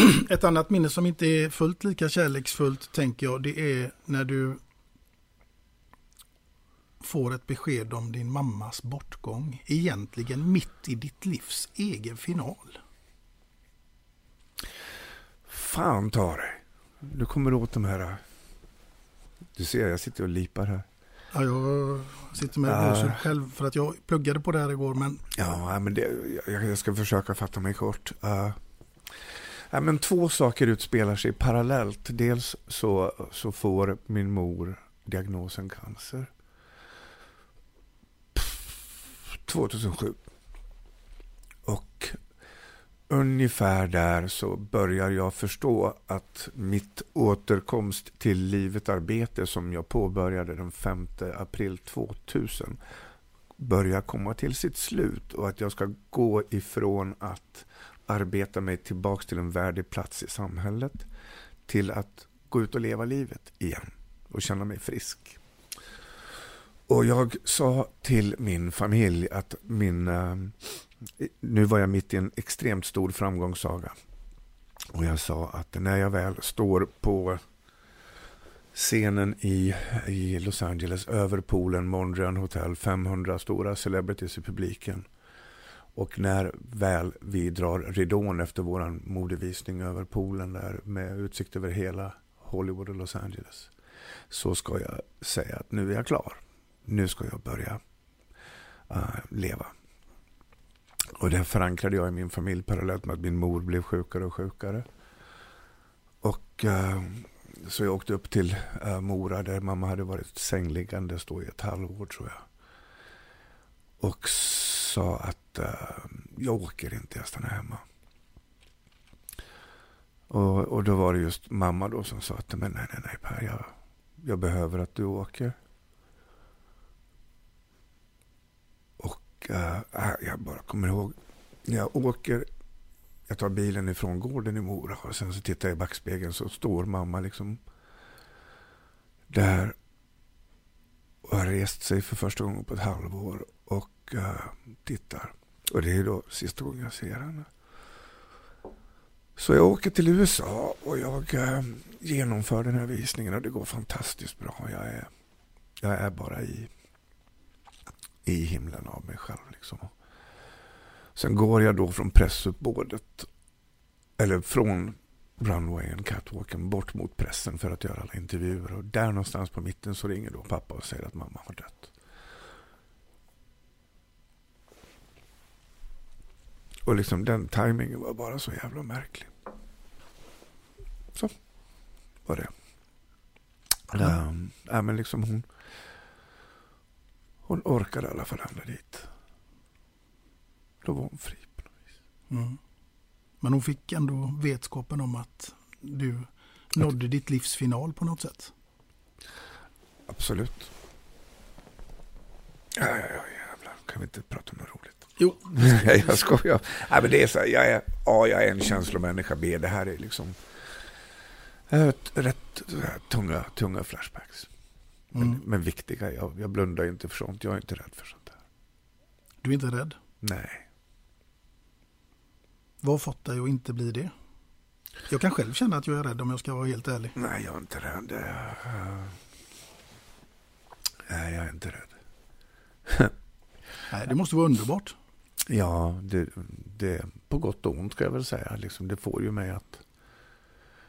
Ett annat minne som inte är fullt lika kärleksfullt tänker jag det är när du får ett besked om din mammas bortgång. Egentligen mitt i ditt livs egen final. Fan ta dig. Du kommer åt de här... Du ser, jag sitter och lipar här. Ja, jag sitter med uh, själv för att jag pluggade på det här igår. Men... Ja, men det, jag, jag ska försöka fatta mig kort. Uh, ja, men två saker utspelar sig parallellt. Dels så, så får min mor diagnosen cancer. 2007. Och ungefär där så börjar jag förstå att mitt återkomst till livet arbete som jag påbörjade den 5 april 2000 börjar komma till sitt slut och att jag ska gå ifrån att arbeta mig tillbaks till en värdig plats i samhället till att gå ut och leva livet igen och känna mig frisk. Och jag sa till min familj att min... Eh, nu var jag mitt i en extremt stor framgångssaga. Och jag sa att när jag väl står på scenen i, i Los Angeles över poolen, Mondrian Hotel, 500 stora celebrities i publiken. Och när väl vi drar ridån efter vår modevisning över poolen där med utsikt över hela Hollywood och Los Angeles så ska jag säga att nu är jag klar nu ska jag börja uh, leva. Och det förankrade jag i min familj parallellt med att min mor blev sjukare och sjukare. Och uh, så jag åkte upp till uh, Mora där mamma hade varit sängliggande då i ett halvår tror jag. Och sa att uh, jag åker inte, jag stannar hemma. Och, och då var det just mamma då som sa att men nej, nej, nej Per, jag, jag behöver att du åker. uh, jag bara kommer ihåg när jag åker, jag tar bilen ifrån gården i Mora och sen så tittar jag i backspegeln så står mamma liksom där har rest sig för första gången på ett halvår och uh, tittar. Och det är då sista gången jag ser henne. Så jag åker till USA och jag uh, genomför den här visningen och det går fantastiskt bra. Jag är, jag är bara i i himlen av mig själv. Liksom. Sen går jag då från pressuppbådet, eller från runwayen, catwalken, bort mot pressen för att göra alla intervjuer. Och där någonstans på mitten så ringer då pappa och säger att mamma har dött. Och liksom den tajmingen var bara så jävla märklig. Så var det. Mm. Um, äh, men liksom hon, hon orkade i alla fall ända dit. Då var hon fri på något vis. Mm. Men hon fick ändå vetskapen om att du nådde ditt livs final på något sätt. Absolut. Ja, ja, ja, jävlar. Kan vi inte prata om något roligt? Jo. jag skojar. Nej, men det är så här, jag är, A, jag är en känslomänniska. B, det här är liksom rätt, rätt tunga, tunga flashbacks. Men, mm. men viktiga. Jag, jag blundar inte för sånt. Jag är inte rädd för sånt där. Du är inte rädd? Nej. Vad har fått dig att inte bli det? Jag kan själv känna att jag är rädd om jag ska vara helt ärlig. Nej, jag är inte rädd. Nej, jag är inte rädd. Nej, det måste vara underbart. Ja, det, det, på gott och ont ska jag väl säga. Liksom, det får ju mig att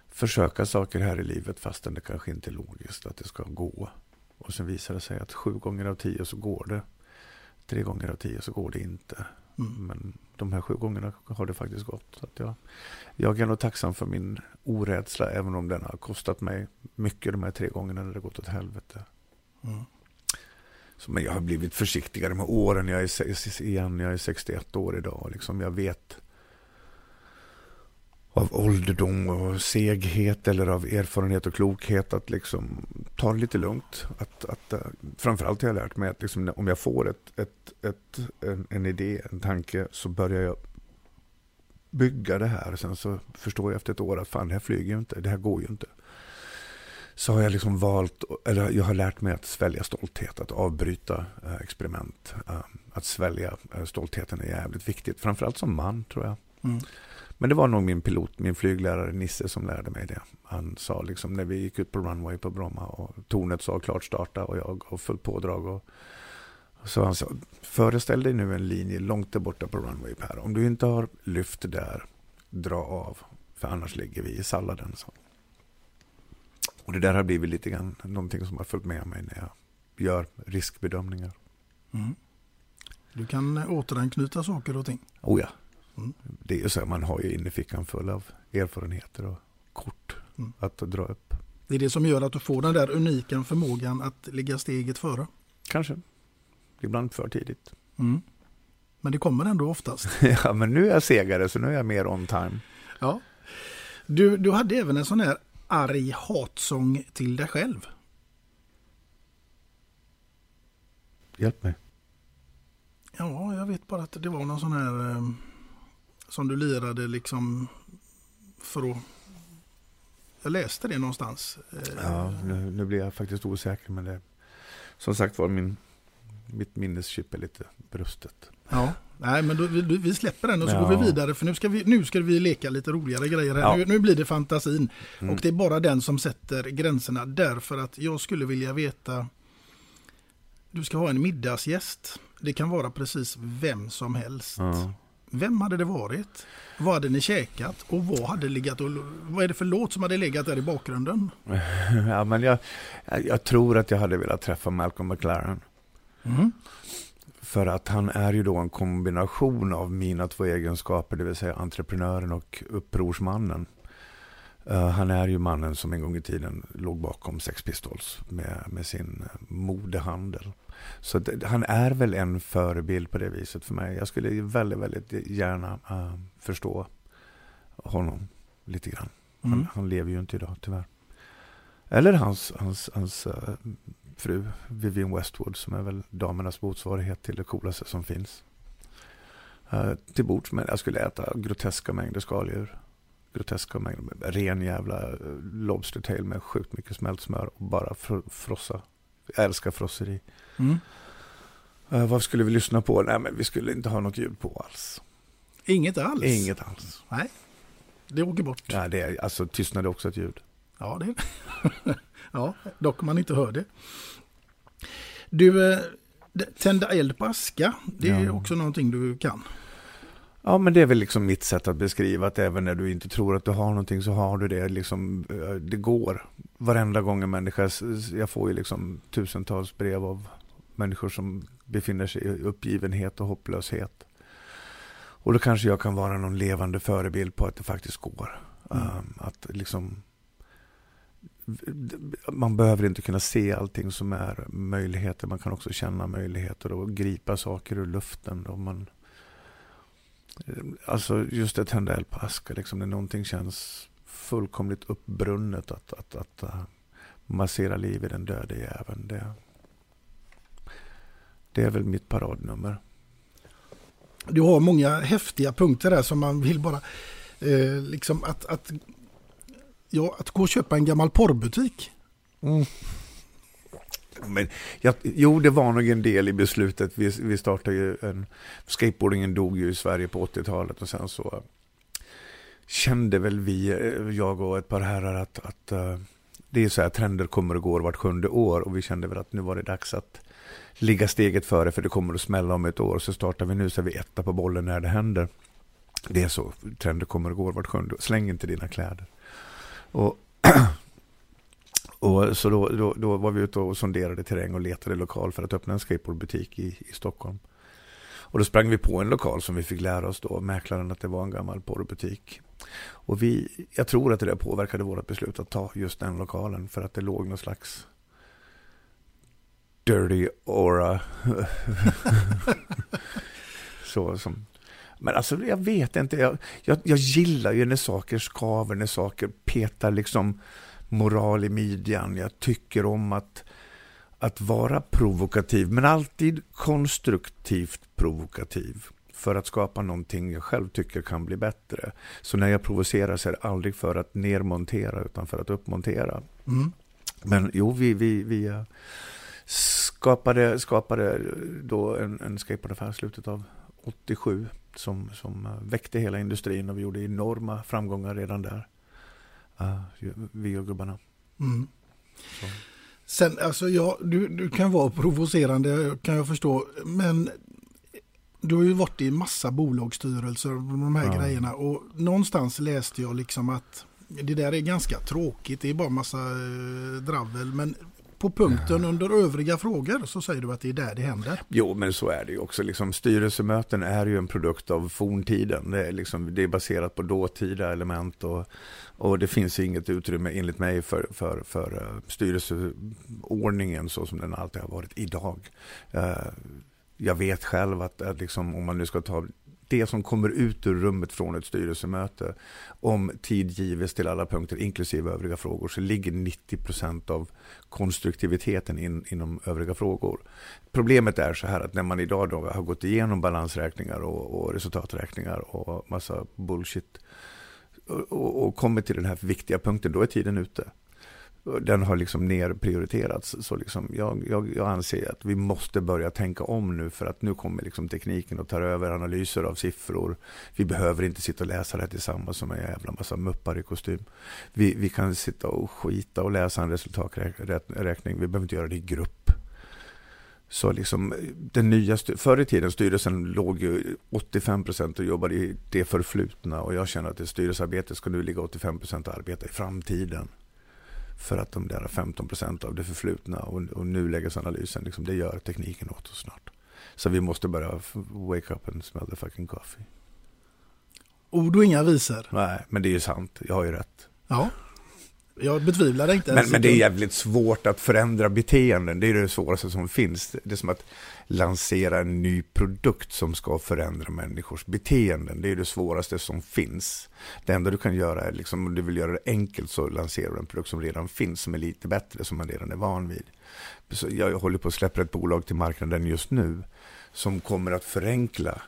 försöka saker här i livet fastän det kanske inte är logiskt att det ska gå. Och sen visar det sig att sju gånger av tio så går det. Tre gånger av tio så går det inte. Mm. Men de här sju gångerna har det faktiskt gått. Så att jag, jag är nog tacksam för min orädsla även om den har kostat mig mycket de här tre gångerna när det gått åt helvete. Mm. Så, men jag har blivit försiktigare med åren. Jag är, igen, jag är 61 år idag. Liksom jag vet av ålderdom och seghet eller av erfarenhet och klokhet att liksom ta det lite lugnt. Att, att, eh, framförallt har jag lärt mig att liksom, om jag får ett, ett, ett, en, en idé, en tanke så börjar jag bygga det här. Sen så förstår jag efter ett år att fan det här flyger ju inte, det här går ju inte. Så har jag liksom valt, eller jag har lärt mig att svälja stolthet, att avbryta eh, experiment. Eh, att svälja stoltheten är jävligt viktigt, framförallt som man tror jag. Mm. Men det var nog min pilot, min flyglärare Nisse som lärde mig det. Han sa liksom när vi gick ut på runway på Bromma och tornet sa klart starta och jag gav fullt pådrag. Och, så han sa, föreställ dig nu en linje långt där borta på runway Per. Om du inte har lyft där, dra av. För annars ligger vi i salladen. Så. Och det där har blivit lite grann någonting som har följt med mig när jag gör riskbedömningar. Mm. Du kan återanknyta saker och ting. Oh ja. Mm. Det är ju så, man har ju innerfickan full av erfarenheter och kort mm. att dra upp. Det är det som gör att du får den där unika förmågan att ligga steget före. Kanske. Ibland för tidigt. Mm. Men det kommer ändå oftast. ja, men nu är jag segare så nu är jag mer on time. Ja. Du, du hade även en sån här arg hatsång till dig själv. Hjälp mig. Ja, jag vet bara att det var någon sån här eh, som du lirade liksom för att... Jag läste det någonstans. Eh. Ja, nu, nu blir jag faktiskt osäker men det... Som sagt var, min, mitt minneschip är lite brustet. Ja, nej men då, vi, vi släpper den och så ja. går vi vidare för nu ska vi, nu ska vi leka lite roligare grejer. Ja. Nu, nu, blir det fantasin. Mm. Och det är bara den som sätter gränserna därför att jag skulle vilja veta du ska ha en middagsgäst. Det kan vara precis vem som helst. Ja. Vem hade det varit? Vad hade ni käkat? Och vad hade legat och, vad är det för låt som hade legat där i bakgrunden? ja, men jag, jag tror att jag hade velat träffa Malcolm McLaren. Mm. För att han är ju då en kombination av mina två egenskaper, det vill säga entreprenören och upprorsmannen. Uh, han är ju mannen som en gång i tiden låg bakom Sex Pistols med, med sin modehandel. Så det, han är väl en förebild på det viset för mig. Jag skulle väldigt, väldigt gärna uh, förstå honom lite grann. Mm. Han, han, lever ju inte idag tyvärr. Eller hans, hans, hans uh, fru Vivienne Westwood som är väl damernas motsvarighet till det coolaste som finns. Uh, till bords med, jag skulle äta groteska mängder skaldjur. Groteska mängder, ren jävla lobster tail med sjukt mycket smält smör och bara frossa. Jag älskar frosseri. Mm. Uh, vad skulle vi lyssna på? Nej, men vi skulle inte ha något ljud på alls. Inget alls? Inget alls. Nej, det åker bort. Ja, det är, alltså tystnad är också ett ljud. Ja, det Ja, dock man inte hör det. Du, eh, tända eld på aska, det är ja. också någonting du kan. Ja, men det är väl liksom mitt sätt att beskriva att även när du inte tror att du har någonting så har du det. Liksom, eh, det går. Varenda gång en människa, jag får ju liksom tusentals brev av människor som befinner sig i uppgivenhet och hopplöshet. Och då kanske jag kan vara någon levande förebild på att det faktiskt går. Mm. Um, att liksom man behöver inte kunna se allting som är möjligheter. Man kan också känna möjligheter och gripa saker ur luften. Då man, alltså just att tända eld på aska, liksom, när någonting känns fullkomligt uppbrunnet att, att, att uh, massera liv i den döde jäveln. Det, det är väl mitt paradnummer. Du har många häftiga punkter där som man vill bara eh, liksom att, att Ja, att gå och köpa en gammal porrbutik. Mm. Men, jag, jo, det var nog en del i beslutet. Vi, vi startade ju en... Skateboardingen dog ju i Sverige på 80-talet och sen så eh, kände väl vi, eh, jag och ett par herrar, att, att eh, det är så här, trender kommer och går vart sjunde år och vi kände väl att nu var det dags att ligga steget före för det kommer att smälla om ett år. Så startar vi nu så är vi etta på bollen när det händer. Det är så, trender kommer och går vart sjunde år. Släng inte dina kläder. Och, och så då, då, då, var vi ute och sonderade terräng och letade lokal för att öppna en skateboardbutik i, i Stockholm. Och då sprang vi på en lokal som vi fick lära oss då, mäklaren, att det var en gammal porrbutik. Och vi, jag tror att det där påverkade vårt beslut att ta just den lokalen för att det låg någon slags dirty aura. så som men alltså jag vet inte, jag, jag, jag, gillar ju när saker skaver, när saker petar liksom moral i midjan. Jag tycker om att, att vara provokativ, men alltid konstruktivt provokativ för att skapa någonting jag själv tycker kan bli bättre. Så när jag provocerar så är det aldrig för att nermontera utan för att uppmontera. Mm. Men jo, vi, vi, vi eh, skapade, skapade då en, en skateboardaffär slutet av 87 som, som eh, väckte hela industrin och vi gjorde enorma framgångar redan där. Vi och gubbarna. Mm. Sen, alltså ja, du, du kan vara provocerande kan jag förstå, men du har ju varit i massa bolagsstyrelser och de här ja. grejerna och någonstans läste jag liksom att det där är ganska tråkigt, det är bara massa eh, dravel, men på punkten ja. under övriga frågor så säger du att det är där det händer. Jo, men så är det ju också. Liksom, styrelsemöten är ju en produkt av forntiden. Det är, liksom, det är baserat på dåtida element och, och det finns inget utrymme enligt mig för, för, för eh, styrelseordningen så som den alltid har varit idag. Eh, jag vet själv att, att liksom, om man nu ska ta det som kommer ut ur rummet från ett styrelsemöte, om tid gives till alla punkter, inklusive övriga frågor, så ligger 90 procent av konstruktiviteten in, inom övriga frågor. Problemet är så här att när man idag då har gått igenom balansräkningar och, och resultaträkningar och massa bullshit och, och, kommer till den här viktiga punkten, då är tiden ute den har liksom nerprioriterats. Så liksom jag, jag, jag, anser att vi måste börja tänka om nu för att nu kommer liksom tekniken och tar över analyser av siffror. Vi behöver inte sitta och läsa det tillsammans som en jävla massa muppar i kostym. Vi, vi kan sitta och skita och läsa en resultaträkning. Vi behöver inte göra det i grupp. Så liksom den nya, förr i tiden styrelsen låg ju 85 procent och jobbade i det förflutna och jag känner att det styrelsearbetet ska nu ligga 85 procent och arbeta i framtiden. För att de där 15 procent av det förflutna och, och nulägesanalysen, liksom, det gör tekniken åt oss snart. Så vi måste börja wake up and smell the fucking coffee. Ord och inga visor. Nej, men det är ju sant. Jag har ju rätt. Ja. Jag betvivlar det inte. Men, men, det är jävligt svårt att förändra beteenden. Det är det svåraste som finns. Det är som att lansera en ny produkt som ska förändra människors beteenden. Det är det svåraste som finns. Det enda du kan göra är, liksom, om du vill göra det enkelt, så lanserar du en produkt som redan finns, som är lite bättre, som man redan är van vid. Så jag håller på att släppa ett bolag till marknaden just nu, som kommer att förenkla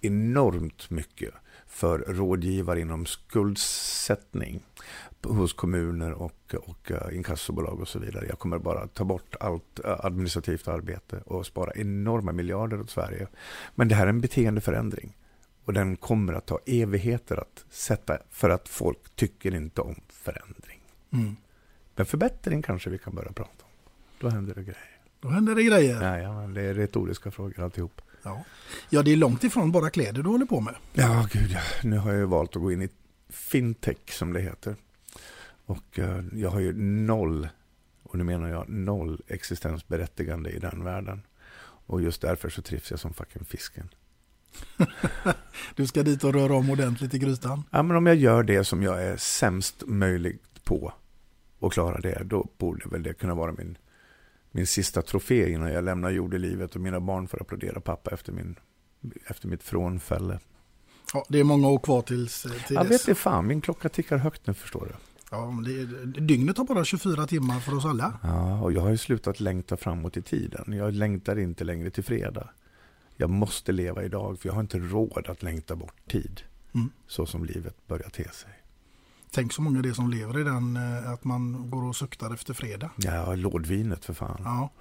enormt mycket för rådgivare inom skuldsättning hos kommuner och, och uh, inkassobolag och så vidare. Jag kommer bara ta bort allt uh, administrativt arbete och spara enorma miljarder åt Sverige. Men det här är en beteendeförändring. Och den kommer att ta evigheter att sätta för att folk tycker inte om förändring. Mm. Men förbättring kanske vi kan börja prata om. Då händer det grejer. Då händer det grejer. Ja, ja det är retoriska frågor alltihop. Ja. ja, det är långt ifrån bara kläder du håller på med. Ja, gud ja. Nu har jag valt att gå in i fintech som det heter. Och uh, jag har ju noll, och nu menar jag noll existensberättigande i den världen. Och just därför så trivs jag som fucking fisken. du ska dit och röra om ordentligt i grytan? Ja, men om jag gör det som jag är sämst möjligt på och klarar det, då borde väl det kunna vara min, min sista trofé innan jag lämnar jordelivet och mina barn får applådera pappa efter, min, efter mitt frånfälle. Ja, det är många år kvar tills, till Jag dess. vet inte fan, min klocka tickar högt nu förstår du. Ja, men det, dygnet har bara 24 timmar för oss alla. Ja, och jag har ju slutat längta framåt i tiden. Jag längtar inte längre till fredag. Jag måste leva idag, för jag har inte råd att längta bort tid. Mm. Så som livet börjar te sig. Tänk så många det är som lever i den, eh, att man går och suktar efter fredag. Ja, lådvinet för fan. Ja.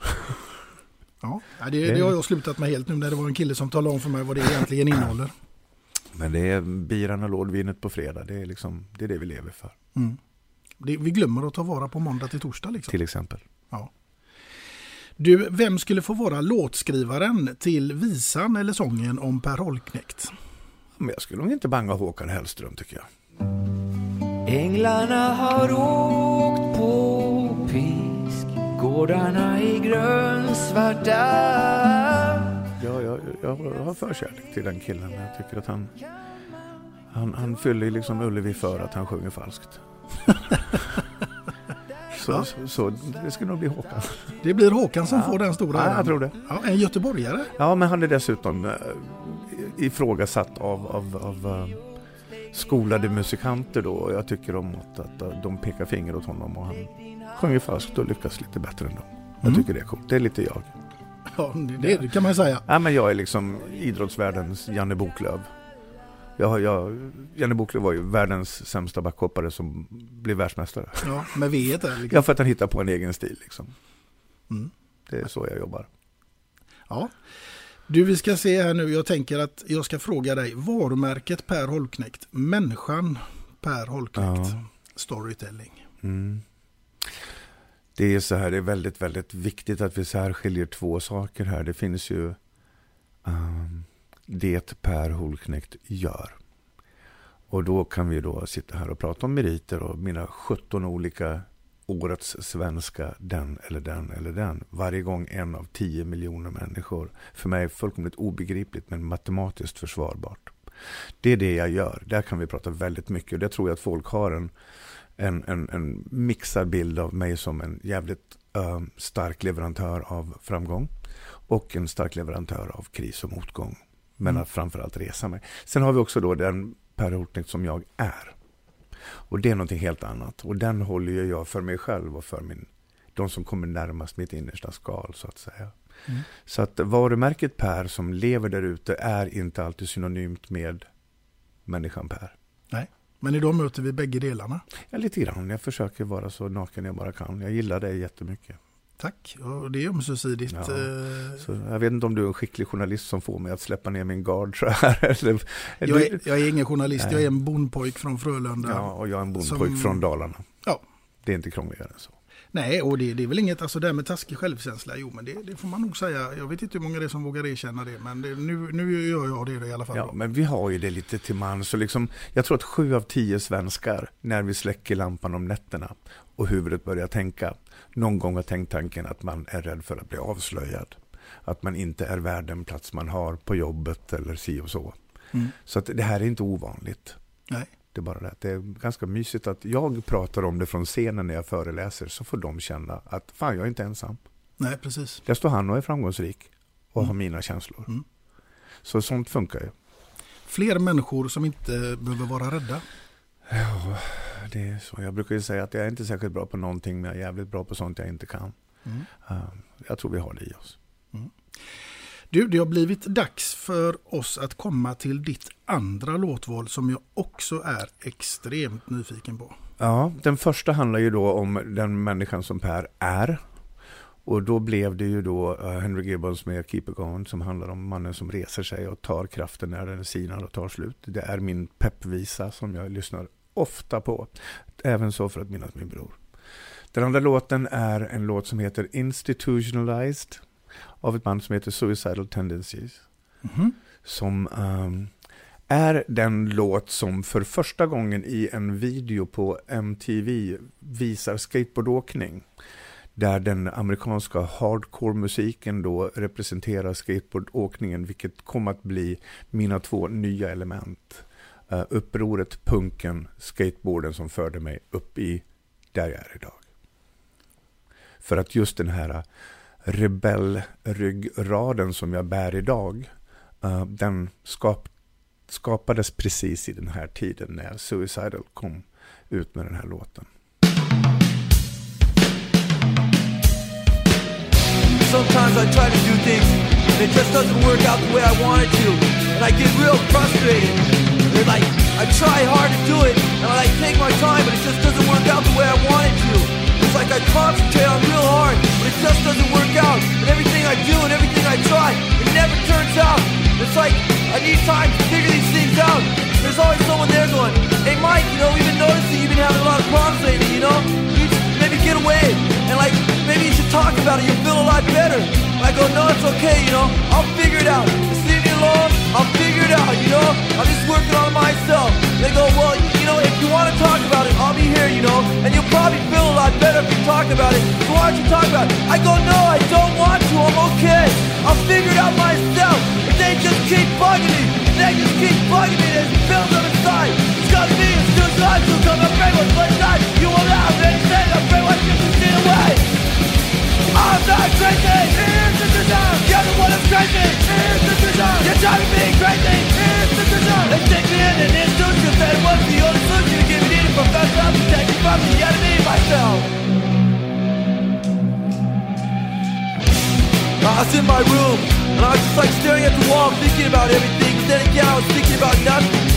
Ja, det, det har jag slutat med helt nu när det var en kille som talade om för mig vad det egentligen innehåller. Men det är biran och lådvinet på fredag, det är, liksom, det, är det vi lever för. Mm. Det, vi glömmer att ta vara på måndag till torsdag. Liksom. Till exempel. Ja. Du, vem skulle få vara låtskrivaren till visan eller sången om Per Holknekt? Men jag skulle nog inte banga Håkan Hellström tycker jag. Änglarna har åkt på pisk Gårdarna i grönsvarta Ja, jag, jag har förkärlek till den killen. Jag tycker att han, han, han fyller liksom Ullevi för att han sjunger falskt. så, ja. så, så, det skulle nog bli Håkan. Det blir Håkan som ja. får den stora Ja, jag tror det. Ja, en göteborgare. Ja, men han är dessutom äh, ifrågasatt av, av, av äh, skolade musikanter då. Jag tycker om att, att, de pekar finger åt honom och han sjunger falskt och lyckas lite bättre än dem. Jag mm. tycker det är coolt. Det är lite jag. Ja, det, det kan man säga. Ja, men jag är liksom idrottsvärldens Janne Boklöv. Jag, jag, Janne Boklöv var ju världens sämsta backhoppare som blev världsmästare. Ja, med V liksom. Ja, för att han hittar på en egen stil. Liksom. Mm. Det är så jag jobbar. Ja. Du, vi ska se här nu. Jag tänker att jag ska fråga dig. Varumärket Per Holknekt. Människan Per Holknekt. Ja. Storytelling. Mm. Det är så här, det är väldigt, väldigt viktigt att vi särskiljer två saker här. Det finns ju um, det Per Holknekt gör. Och då kan vi då sitta här och prata om meriter och mina 17 olika årets svenska, den eller den eller den. Varje gång en av 10 miljoner människor. För mig fullkomligt obegripligt men matematiskt försvarbart. Det är det jag gör. Där kan vi prata väldigt mycket och det tror jag att folk har en, en, en, en mixad bild av mig som en jävligt uh, stark leverantör av framgång och en stark leverantör av kris och motgång. Men Mm. att framförallt resa mig. Sen har vi också då den Per Hortnekt som jag är. Och det är någonting helt annat. Och den håller jag för mig själv och för min, de som kommer närmast mitt innersta skal så att säga. Mm. Så att varumärket Per som lever där ute är inte alltid synonymt med människan Per. Nej, men idag möter vi bägge delarna. Ja, lite grann. Jag försöker vara så naken jag bara kan. Jag gillar det jättemycket. Tack, och det är ömsesidigt. Ja. Eh, Så jag vet inte om du är en skicklig journalist som får mig att släppa ner min gard så här. Jag är, jag är ingen journalist, Nej. jag är en bondpojk från Frölunda. Ja, och jag är en bondpojk som- från Dalarna. Ja. Det är inte krångligare än så. Nej, och det, det är väl inget, alltså det här med taskig självkänsla, jo men det, det får man nog säga. Jag vet inte hur många det är som vågar erkänna det, men det, nu, nu gör jag det i alla fall. Ja, men vi har ju det lite till man. Så liksom, jag tror att sju av tio svenskar, när vi släcker lampan om nätterna och huvudet börjar tänka, någon gång har tänkt tanken att man är rädd för att bli avslöjad. Att man inte är värd den plats man har på jobbet eller si och så. Mm. Så att det här är inte ovanligt. Nej. Det är bara det det är ganska mysigt att jag pratar om det från scenen när jag föreläser så får de känna att fan jag är inte ensam. Nej, precis. Där står han och är framgångsrik och Mm. har mina känslor. Mm. Så sånt funkar ju. Fler människor som inte behöver vara rädda. Ja, det är så. Jag brukar ju säga att jag är inte särskilt bra på någonting men jag är jävligt bra på sånt jag inte kan. Mm. Uh, jag tror vi har det i oss. Du, det har blivit dags för oss att komma till ditt andra låtval som jag också är extremt nyfiken på. Ja, den första handlar ju då om den människan som Per är. Och då blev det ju då uh, Henry Gibbons med Keep It Going som handlar om mannen som reser sig och tar kraften när den sinar och tar slut. Det är min peppvisa som jag lyssnar ofta på. Även så för att minnas min bror. Den andra låten är en låt som heter Institutionalized av ett band som heter Suicidal Tendencies. Mhm. Som ehm, är den låt som för första gången i en video på MTV visar skateboardåkning. Där den amerikanska hardcore-musiken då representerar skateboardåkningen, vilket kom att bli mina två nya element. Uh, upproret, punken, skateboarden som förde mig upp i där jag är idag. För att just den här eh, rebellryggraden som jag bär idag, uh, den skap, skapades precis i den här tiden när Suicidal kom ut med den här låten. Sometimes I try to do things and it just doesn't work out the way I want it to. And I get real frustrated. And like, I try hard to do it and I like take my time but it just doesn't work out the way I want it to. It's like I concentrate on real hard but it just doesn't work out. And everything I do and everything I try, it never turns out. It's like I need time to figure these things out. There's always someone there going, hey Mike, you know, we've been noticing you've been having a lot of problems lately, you know? Maybe get away and like maybe you should talk about it, you'll feel a lot better. I go, no, it's okay, you know, I'll figure it out. Just alone, I'll figure it out, you know? I'm just working on myself. They go, well, you know, if you want to talk about it, I'll be here, you know, and you'll probably feel a lot better if you talk about it. So why don't you talk about it? I go, no, I don't want to, I'm okay. I'll figure it out myself. But they just keep bugging me. They just keep bugging me. There's bills on the side. It's got me, it's side to come. I'm brainwashed by side. You will not have anything. I'm brainwashed you to see away. I'm not crazy. Here's the design. You're the one that's crazy. Here's the design. You're driving me crazy. Here's the design. They stick me in an institution. That was the only solution to give me needed from myself. Protect me from the enemy myself. I was in my room and I was just like staring at the wall thinking about everything. But then again, I was thinking about nothing.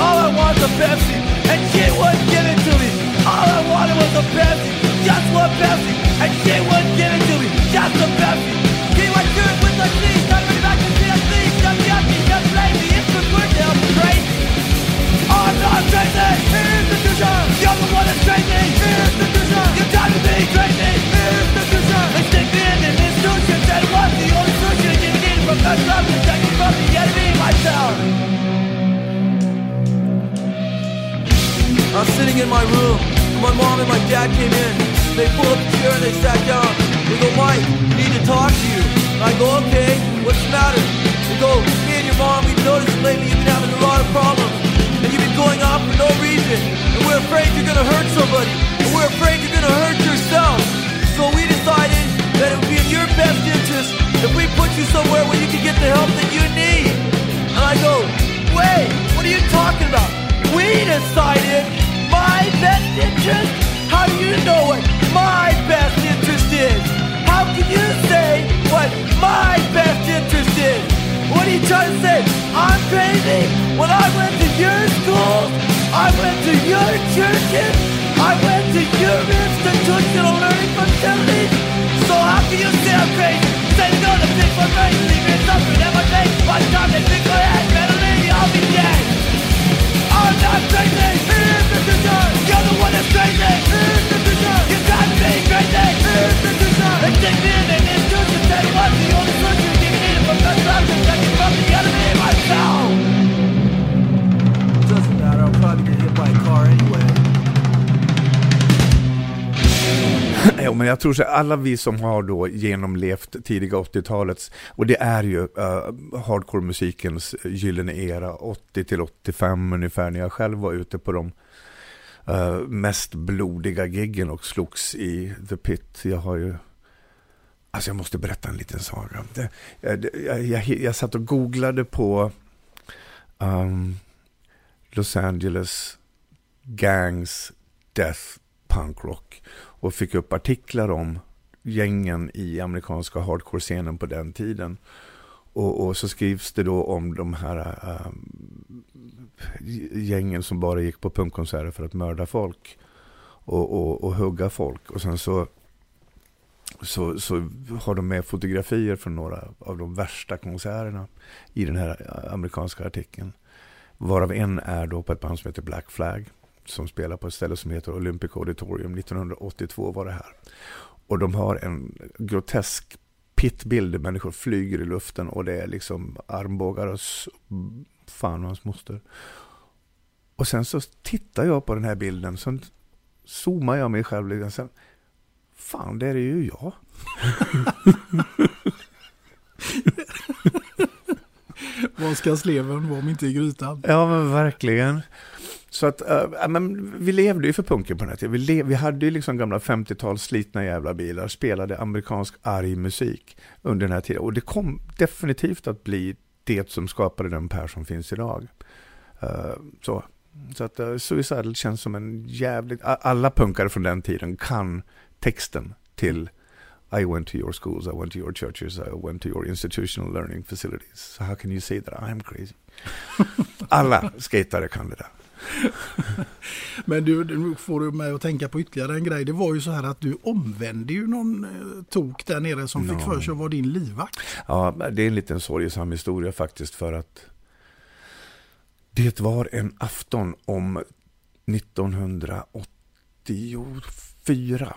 All I want is a Pepsi. And she wouldn't give it to me. All I wanted was a Pepsi. Just one Pepsi. And she wouldn't give it to me. Just a Pepsi. Get what good with the cheese. Got me back to CSC. Just yucky. Just lazy. It's the good now. Crazy. I'm not crazy. here's Institution. You're the one that's crazy. Here's the Institution. You're driving me crazy. Here's Institution. They stick me in an institution. Said what's the only solution? Give me from the club. Protecting from the enemy myself. I was sitting in my room. My mom and my dad came in. They pulled up a chair and they sat down. They go, Mike, we need to talk to you. I go, okay, what's the matter? They go, me and your mom, we've noticed lately you've been having a lot of problems. And you've been going off for no reason. And we're afraid you're gonna hurt somebody. And we're afraid you're gonna hurt yourself. So we decided that it would be in your best interest if we put you somewhere where you can get the help that you need. And I go, wait, what are you talking about? We decided my best interest? How do you know what my best interest is? How can you say what my best interest is? What are you trying to say? I'm crazy? When I went to your schools, I went to your churches, I went to your institutional learning facilities. So how can you say I'm crazy? Say no to for race, leave my face. By the time they think I had better Doesn't matter. I'll probably get hit by a car anyway. Jo, men jag tror så här, alla vi som har då genomlevt tidiga 80-talets, och det är ju uh, hardcore-musikens eh, gyllene era, 80 till 85 ungefär, när jag själv var ute på de uh, mest blodiga giggen och slogs i The Pit. Jag har ju Alltså jag måste berätta en liten saga. Det, jag, jag, jag, jag satt och googlade på um, Los Angeles Gangs Death Punk Rock och fick upp artiklar om gängen i amerikanska hardcore-scenen på den tiden. Och, och, så skrivs det då om de här äh, gängen som bara gick på punkkonserter för att mörda folk och, och, och hugga folk. Och sen så, så, så har de med fotografier från några av de värsta konserterna i den här amerikanska artikeln. Varav en är då på ett band som heter Black Flag som spelar på ett ställe som heter Olympic Auditorium. 1982 var det här. Och de har en grotesk pitbild där människor flyger i luften och det är liksom armbågar och fan och hans moster. Och sen så tittar jag på den här bilden, så zoomar jag mig själv lite. Sen, fan, det är ju jag. Vad ska sleven vara om inte i grytan? Ja, men verkligen. Så att, äh, men vi levde ju för punken på den här tiden. Vi, lev, vi hade ju liksom gamla 50-tals slitna jävla bilar, spelade amerikansk arg musik under den här tiden. Och det kom definitivt att bli det som skapade den Per som finns idag. Uh, så. Så att uh, Suicidal känns som en jävligt... Alla punkare från den tiden kan texten till I went to your schools, I went to your churches, I went to your institutional learning facilities. So how can you say that I'm crazy? Alla skatare kan det där. Men du, du får du mig att tänka på ytterligare en grej. Det var ju så här att du omvände ju någon eh, tok där nere som fick för sig att vara din livvakt. Ja, det är en liten sorgesam historia faktiskt för att det var en afton om 1984.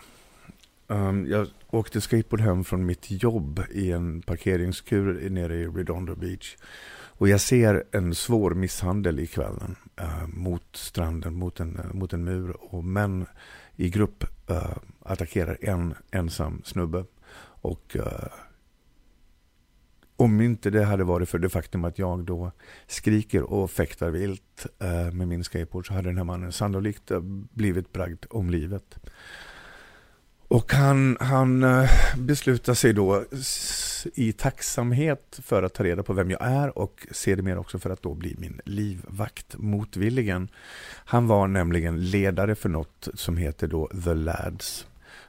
Um, jag åkte skateboard hem från mitt jobb i en parkeringskur nere i Redondo Beach. Och jag ser en svår misshandel i kvällen eh, mot stranden, mot en, eh, mot en mur. Och män i grupp eh, attackerar en ensam snubbe. Och eh, om inte det hade varit för det faktum att jag då skriker och fäktar vilt eh, med min skateboard så hade den här mannen sannolikt blivit bragd om livet. Och han, han eh, beslutar sig då i tacksamhet för att ta reda på vem jag är och sedermera också för att då bli min livvakt motvilligen. Han var nämligen ledare för något som heter då The Lads,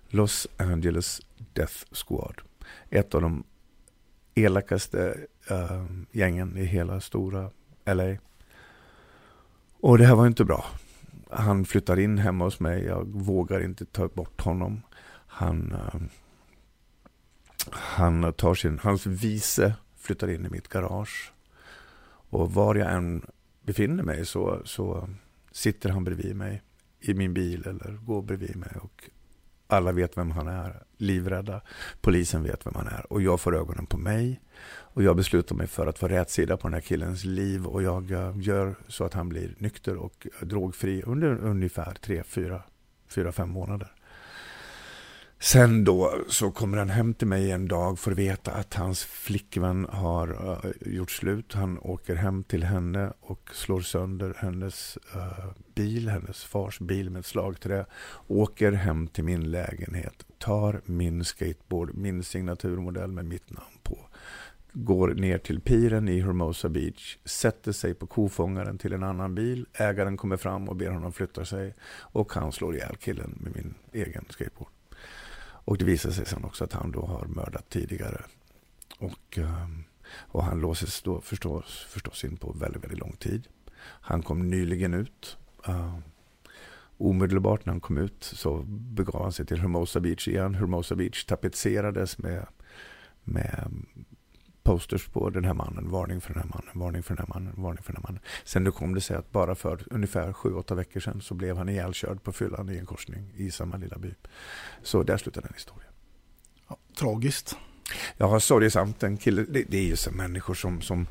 Los Angeles Death Squad. Ett av de elakaste uh, gängen i hela stora LA. Och det här var inte bra. Han flyttar in hemma hos mig. Jag vågar inte ta bort honom. Han, eh, han tar sin, hans vice flyttar in i mitt garage. Och var jag än befinner mig så, så sitter han bredvid mig i min bil eller går bredvid mig. Och alla vet vem han är, livrädda. Polisen vet vem han är och jag får ögonen på mig. Och jag beslutar mig för att få rätt sida på den här killens liv och jag eh, gör så att han blir nykter och drogfri under ungefär tre, fyra, fyra, fem månader. Sen då så kommer han hem till mig en dag för att veta att hans flickvän har uh, gjort slut. Han åker hem till henne och slår sönder hennes uh, bil, hennes fars bil med ett slagträ. Åker hem till min lägenhet, tar min skateboard, min signaturmodell med mitt namn på. Går ner till piren i Hermosa Beach, sätter sig på kofångaren till en annan bil. Ägaren kommer fram och ber honom flytta sig och han slår ihjäl killen med min egen skateboard. Och det visar sig sen också att han då har mördat tidigare. Och, ehm, och han låses då förstås, förstås in på väldigt, väldigt lång tid. Han kom nyligen ut. Uh, omedelbart när han kom ut så begav han sig till Hermosa Beach igen. Hermosa Beach tapetserades med, med posters på den här mannen, varning för den här mannen, varning för den här mannen, varning för den här mannen. Sen kom det sig att bara för ungefär sju, åtta veckor sedan så blev han ihjälkörd på fyllan i en korsning i samma lilla by. Så där slutar den historien. Ja, tragiskt. Ja, sorgesamt. En kille, det, det är ju så människor som, som,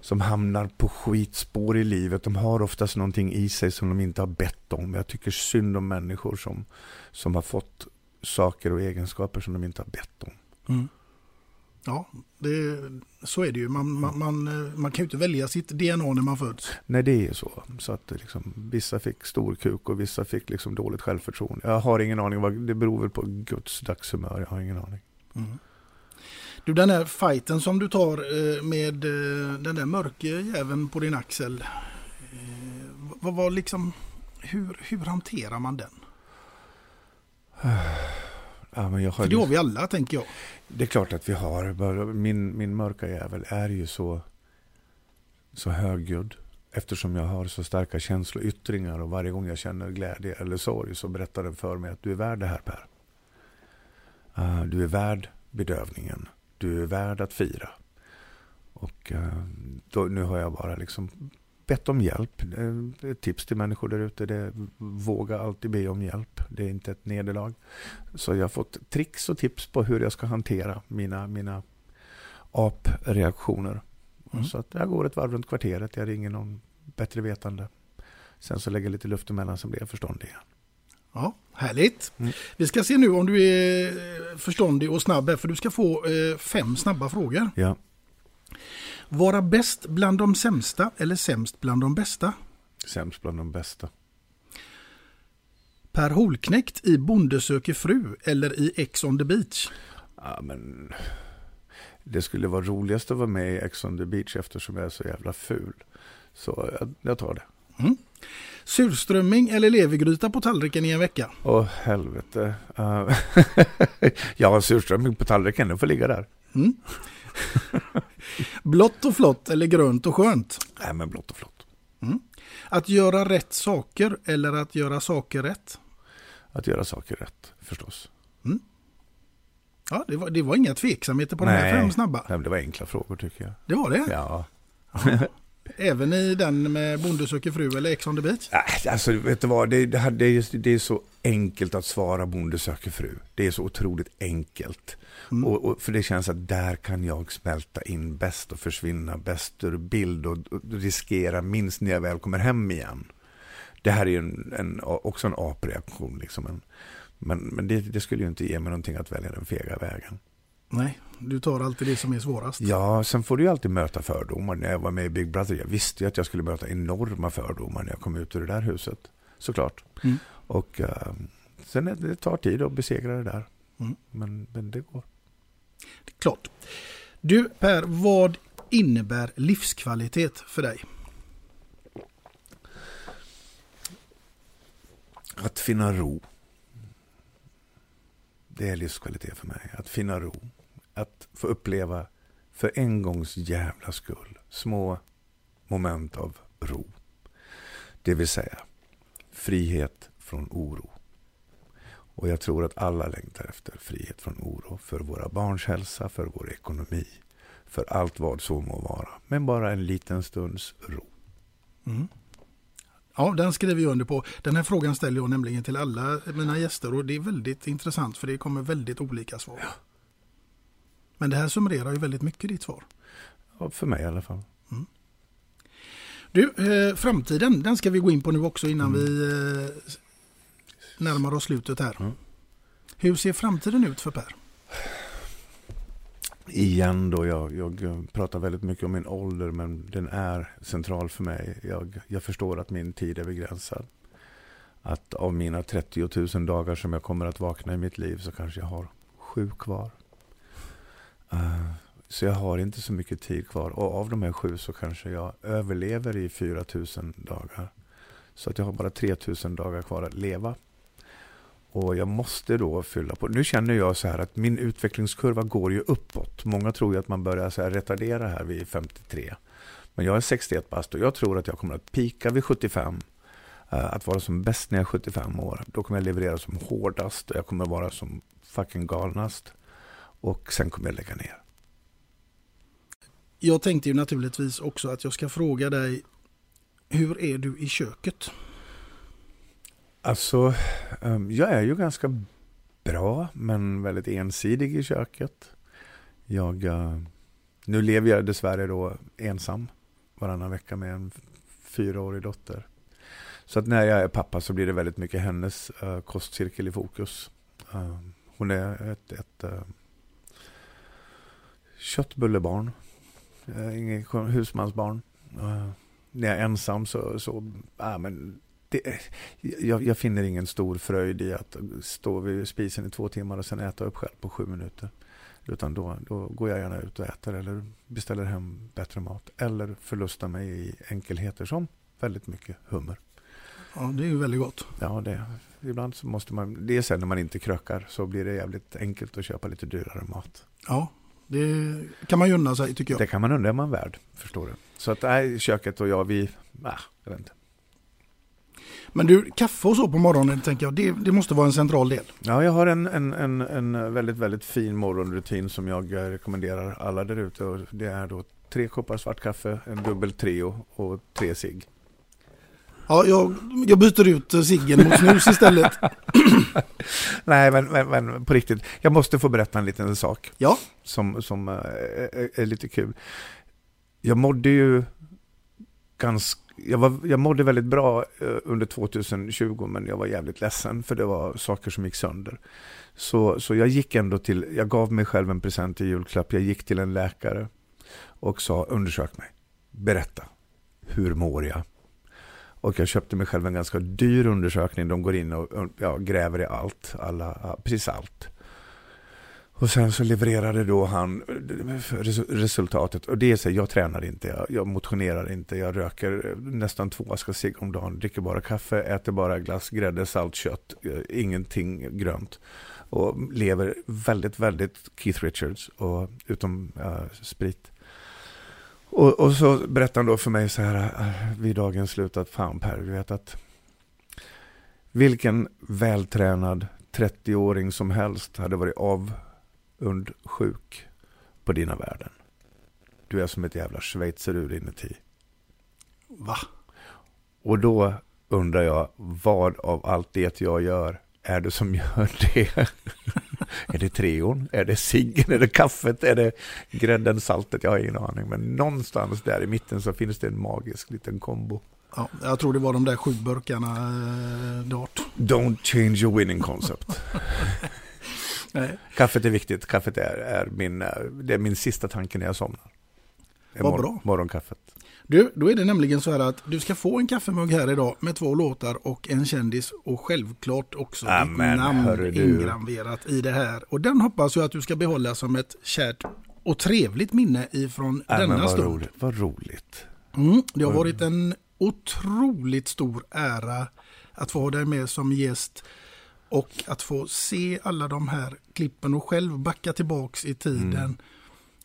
som hamnar på skitspår i livet. De har oftast någonting i sig som de inte har bett om. Jag tycker synd om människor som, som har fått saker och egenskaper som de inte har bett om. Mm. Ja, det, så är det ju. Man, man, man, man kan ju inte välja sitt DNA när man föds. Nej, det är så. så att det liksom, vissa fick stor kuk och vissa fick liksom dåligt självförtroende. Jag har ingen aning. Vad, det beror väl på Guds dagshumör. Jag har ingen aning. Mm. Du, den här fighten som du tar eh, med eh, den där mörke jäveln på din axel. eh, Vad var liksom, hur, hur hanterar man den? Ja, men jag har För det har vi alla, tänker jag. Det är klart att vi har. Min, min mörka jävel är ju så, så högljudd. Eftersom jag har så starka känsloyttringar och varje gång jag känner glädje eller sorg så berättar den för mig att du är värd det här Per. Uh, du är värd bedövningen. Du är värd att fira. Och uh, då, nu har jag bara liksom bett om hjälp. Ett tips till människor där ute det är våga alltid be om hjälp. Det är inte ett nederlag. Så jag har fått tricks och tips på hur jag ska hantera mina, mina apreaktioner. Mm. Så att jag går ett varv runt kvarteret. Jag ringer någon bättre vetande. Sen så lägger jag lite luft emellan så blir jag förståndig igen. Ja, härligt. Mm. Vi ska se nu om du är eh, förståndig och snabb här, för du ska få eh, fem snabba frågor. Ja. Vara bäst bland de sämsta eller sämst bland de bästa? Sämst bland de bästa. Per Holknekt i Bonde söker fru eller i Ex on the beach? Ja, men det skulle vara roligast att vara med i Ex on the beach eftersom jag är så jävla ful. Så jag, jag tar det. Mm. Surströmming eller levergryta på tallriken i en vecka? Åh helvete. Uh, ja, surströmming på tallriken, den får ligga där. Mm. blått och flott eller grönt och skönt? Nej, men blått och flott. Mm. Att göra rätt saker eller att göra saker rätt? Att göra saker rätt, förstås. Mm. Ja, det var, det var inga tveksamheter på de här fem snabba. Nej, det var enkla frågor tycker jag. Det var det? Ja. Även i den med Bonde söker fru eller Ex on the beach? Nej, alltså vet du vad, det, det, här- det, är, det är så enkelt att svara Bonde söker fru. Det är så otroligt enkelt. Mm. Och, och, för det känns att där kan jag smälta in bäst och försvinna bäst ur bild och, och riskera minst när jag väl kommer hem igen. Det här är en, en, också en apreaktion. Liksom. En, men men det, det skulle ju inte ge mig någonting att välja den fega vägen. Nej, du tar alltid det som är svårast. Ja, sen får du ju alltid möta fördomar. När jag var med i Big Brother, jag visste ju att jag skulle möta enorma fördomar när jag kom ut ur det där huset. Såklart. Mm. Och uh, sen är det, det tar tid att besegra det där. Mm. Men, men det går. Klart. Du Per, vad innebär livskvalitet för dig? Att finna ro. Det är livskvalitet för mig. Att finna ro. Att få uppleva för en gångs jävla skull små moment av ro. Det vill säga frihet från oro. Och jag tror att alla längtar efter frihet från oro för våra barns hälsa, för vår ekonomi, för allt vad så må vara. Men bara en liten stunds ro. Mm. Ja, den skriver jag under på. Den här frågan ställer jag nämligen till alla mina gäster och det är väldigt intressant för det kommer väldigt olika svar. Ja. Men det här summerar ju väldigt mycket ditt svar. Ja, för mig i alla fall. Mm. Du, eh, framtiden, den ska vi gå in på nu också innan mm. vi eh, närmar oss slutet här. Mm. Hur ser framtiden ut för Per? Igen då, jag, jag, pratar väldigt mycket om min ålder men den är central för mig. Jag, jag förstår att min tid är begränsad. Att av mina 30 000 dagar som jag kommer att vakna i mitt liv så kanske jag har sju kvar. Eh, så jag har inte så mycket tid kvar. Och av de här sju så kanske jag överlever i 4000 dagar. Så att jag har bara 3000 dagar kvar att leva. Och jag måste då fylla på. Nu känner jag så här att min utvecklingskurva går ju uppåt. Många tror ju att man börjar så här retardera här vid 53. Men jag är 61 bast och jag tror att jag kommer att pika vid 75. Eh, att vara som bäst när jag är 75 år. Då kommer jag leverera som hårdast och jag kommer vara som fucking galnast. Och sen kommer jag lägga ner. Jag tänkte ju naturligtvis också att jag ska fråga dig hur är du i köket? Alltså, ehm, jag är ju ganska bra men väldigt ensidig i köket. Jag, eh, nu lever jag dessvärre då ensam varannan vecka med en fyraårig dotter. Så att när jag är pappa så blir det väldigt mycket hennes uh, kostcirkel i fokus. Uh, hon är ett, ett uh, köttbullebarn. Uh, inget husmansbarn. Uh, när jag är ensam så, så uh, men det, jag, jag, finner ingen stor fröjd i att stå vid spisen i två timmar och sen äta upp själv på sju minuter. Utan då, då går jag gärna ut och äter eller beställer hem bättre mat. Eller förlustar mig i enkelheter som väldigt mycket hummer. Ja, det är ju väldigt gott. Ja, det, ibland så måste man, det är sen när man inte krökar så blir det jävligt enkelt att köpa lite dyrare mat. Ja, det kan man ju unna sig tycker jag. Det kan man undra, är man värd, förstår du. Så att nej, köket och jag, vi, nej, jag vet inte. Men du, kaffe och så på morgonen tänker jag, det, det måste vara en central del. Ja, jag har en, en, en, en väldigt, väldigt fin morgonrutin som jag rekommenderar alla där ute. Det är då tre koppar svart kaffe, en dubbel Treo och tre cigg. Ja, jag, jag byter ut ciggen mot snus istället. Nej, men, men, men, på riktigt. Jag måste få berätta en liten sak. Ja. Som, som är, är, är lite kul. Jag mådde ju ganska jag, var, jag mådde väldigt bra eh, under 2020 men jag var jävligt ledsen för det var saker som gick sönder. Så, så jag gick ändå till, jag gav mig själv en present i julklapp. Jag gick till en läkare och sa undersök mig. Berätta. Hur mår jag? Och jag köpte mig själv en ganska dyr undersökning. De går in och ja, gräver i allt, alla, precis allt. Och sen så levererade då han resultatet. Och det är så jag tränar inte, jag, jag motionerar inte, jag röker nästan två askar cigg om dagen, dricker bara kaffe, äter bara glass, grädde, salt, kött, eh, ingenting grönt. Och lever väldigt, väldigt Keith Richards, och, utom uh, sprit. Och, och, så berättade han då för mig så här uh, vid dagens slut att fan Per, du vet att vilken vältränad 30-åring som helst hade varit av sjuk på dina värden. Du är som ett jävla schweizerur inuti. Va? Och då undrar jag, vad av allt det jag gör är det som gör det? är det treon? Är det ciggen? Är det kaffet? Är det grädden, saltet? Jag har ingen aning. Men någonstans där i mitten så finns det en magisk liten kombo. Ja, jag tror det var de där sju burkarna eh, dart. Don't change your winning concept. Nej. Kaffet är viktigt. Kaffet är, är, min, det är min sista tanke när jag somnar. Vad bra. Morgonkaffet. Du, då är det nämligen så här att du ska få en kaffemugg här idag med två låtar och en kändis och självklart också Amen, ditt namn ingraverat i det här. Och den hoppas jag att du ska behålla som ett kärt och trevligt minne ifrån Ja, denna men vad stund. roligt. Vad roligt. Mm, det har varit en otroligt stor ära att få ha dig med som gäst och att få se alla de här klippen och själv backa tillbaks i tiden Mm.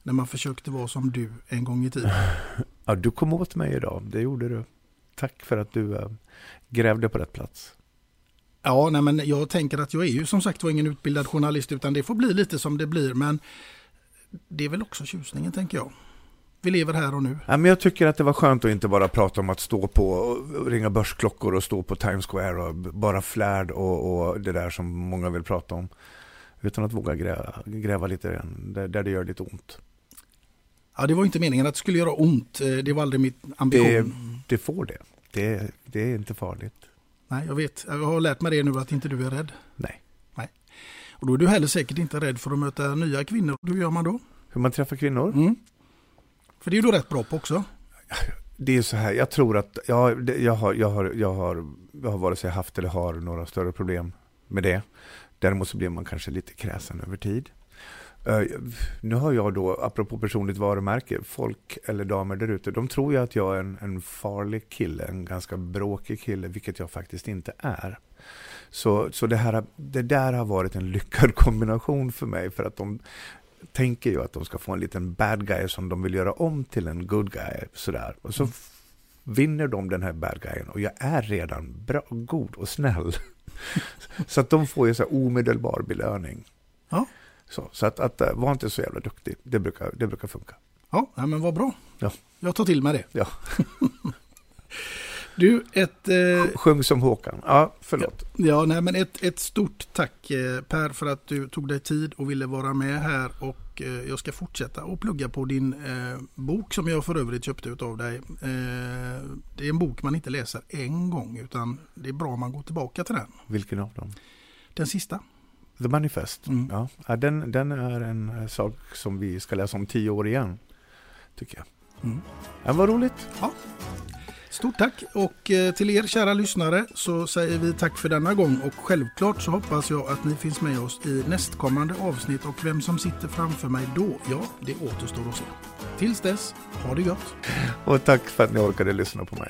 När man försökte vara som du en gång i tiden. Ja, du kom åt mig idag. Det gjorde du. Tack för att du äh, grävde på rätt plats. Ja, nej, men jag tänker att jag är ju som sagt var ingen utbildad journalist utan det får bli lite som det blir. Men det är väl också tjusningen tänker jag. Vi lever här och nu. Ja, men jag tycker att det var skönt att inte bara prata om att stå på och ringa börsklockor och stå på Times Square och bara flärd och, och det där som många vill prata om. Utan att våga gräva, gräva lite där det gör lite ont. Ja, det var inte meningen att det skulle göra ont. Eh, Det var aldrig mitt ambition. Det, det får det. det. Det är inte farligt. Nej, jag vet. Jag har lärt mig det nu att inte du är rädd. Nej. Nej. Och då är du heller säkert inte rädd för att möta nya kvinnor. Hur gör man då? Hur man träffar kvinnor? Mm. För det är du rätt bra på också. Det är så här, jag tror att ja, det- jag, har, jag, har, jag, har, jag har vare sig haft eller har några större problem med det. Däremot så blir man kanske lite kräsen över tid. Eh, nu har jag då, apropå personligt varumärke, folk eller damer där ute, de tror ju att jag är en, en farlig kille, en ganska bråkig kille, vilket jag faktiskt inte är. Så, så det, här, det där har varit en lyckad kombination för mig, för att de tänker ju att de ska få en liten bad guy som de vill göra om till en good guy. Sådär. Och så f- vinner de den här bad guyen och jag är redan bra, god och snäll. så att de får ju så omedelbar belöning. Ja. Så, så att, att äh, var inte så jävla duktig, det brukar, det brukar funka. Ja, men vad bra. Ja. Jag tar till mig det. Ja. Du, ett... Eh, Sjung som Håkan. Ja, förlåt. ja, nej, men ett, ett stort tack eh, Per för att du tog dig tid och ville vara med här. Och eh, jag ska fortsätta att plugga på din eh, bok som jag för övrigt köpte av dig. Eh, det är en bok man inte läser en gång utan det är bra om man går tillbaka till den. Vilken av dem? Den sista. The Manifest. Mm. Ja, den, den är en eh, sak som vi ska läsa om tio år igen. Tycker jag. Mm. Ja, vad roligt. Ja. Stort tack och eh, till er kära lyssnare så säger vi tack för denna gång och självklart så hoppas jag att ni finns med oss i nästkommande avsnitt och vem som sitter framför mig då, ja det återstår att se. Tills dess, ha det gott! Och tack för att ni orkade lyssna på mig.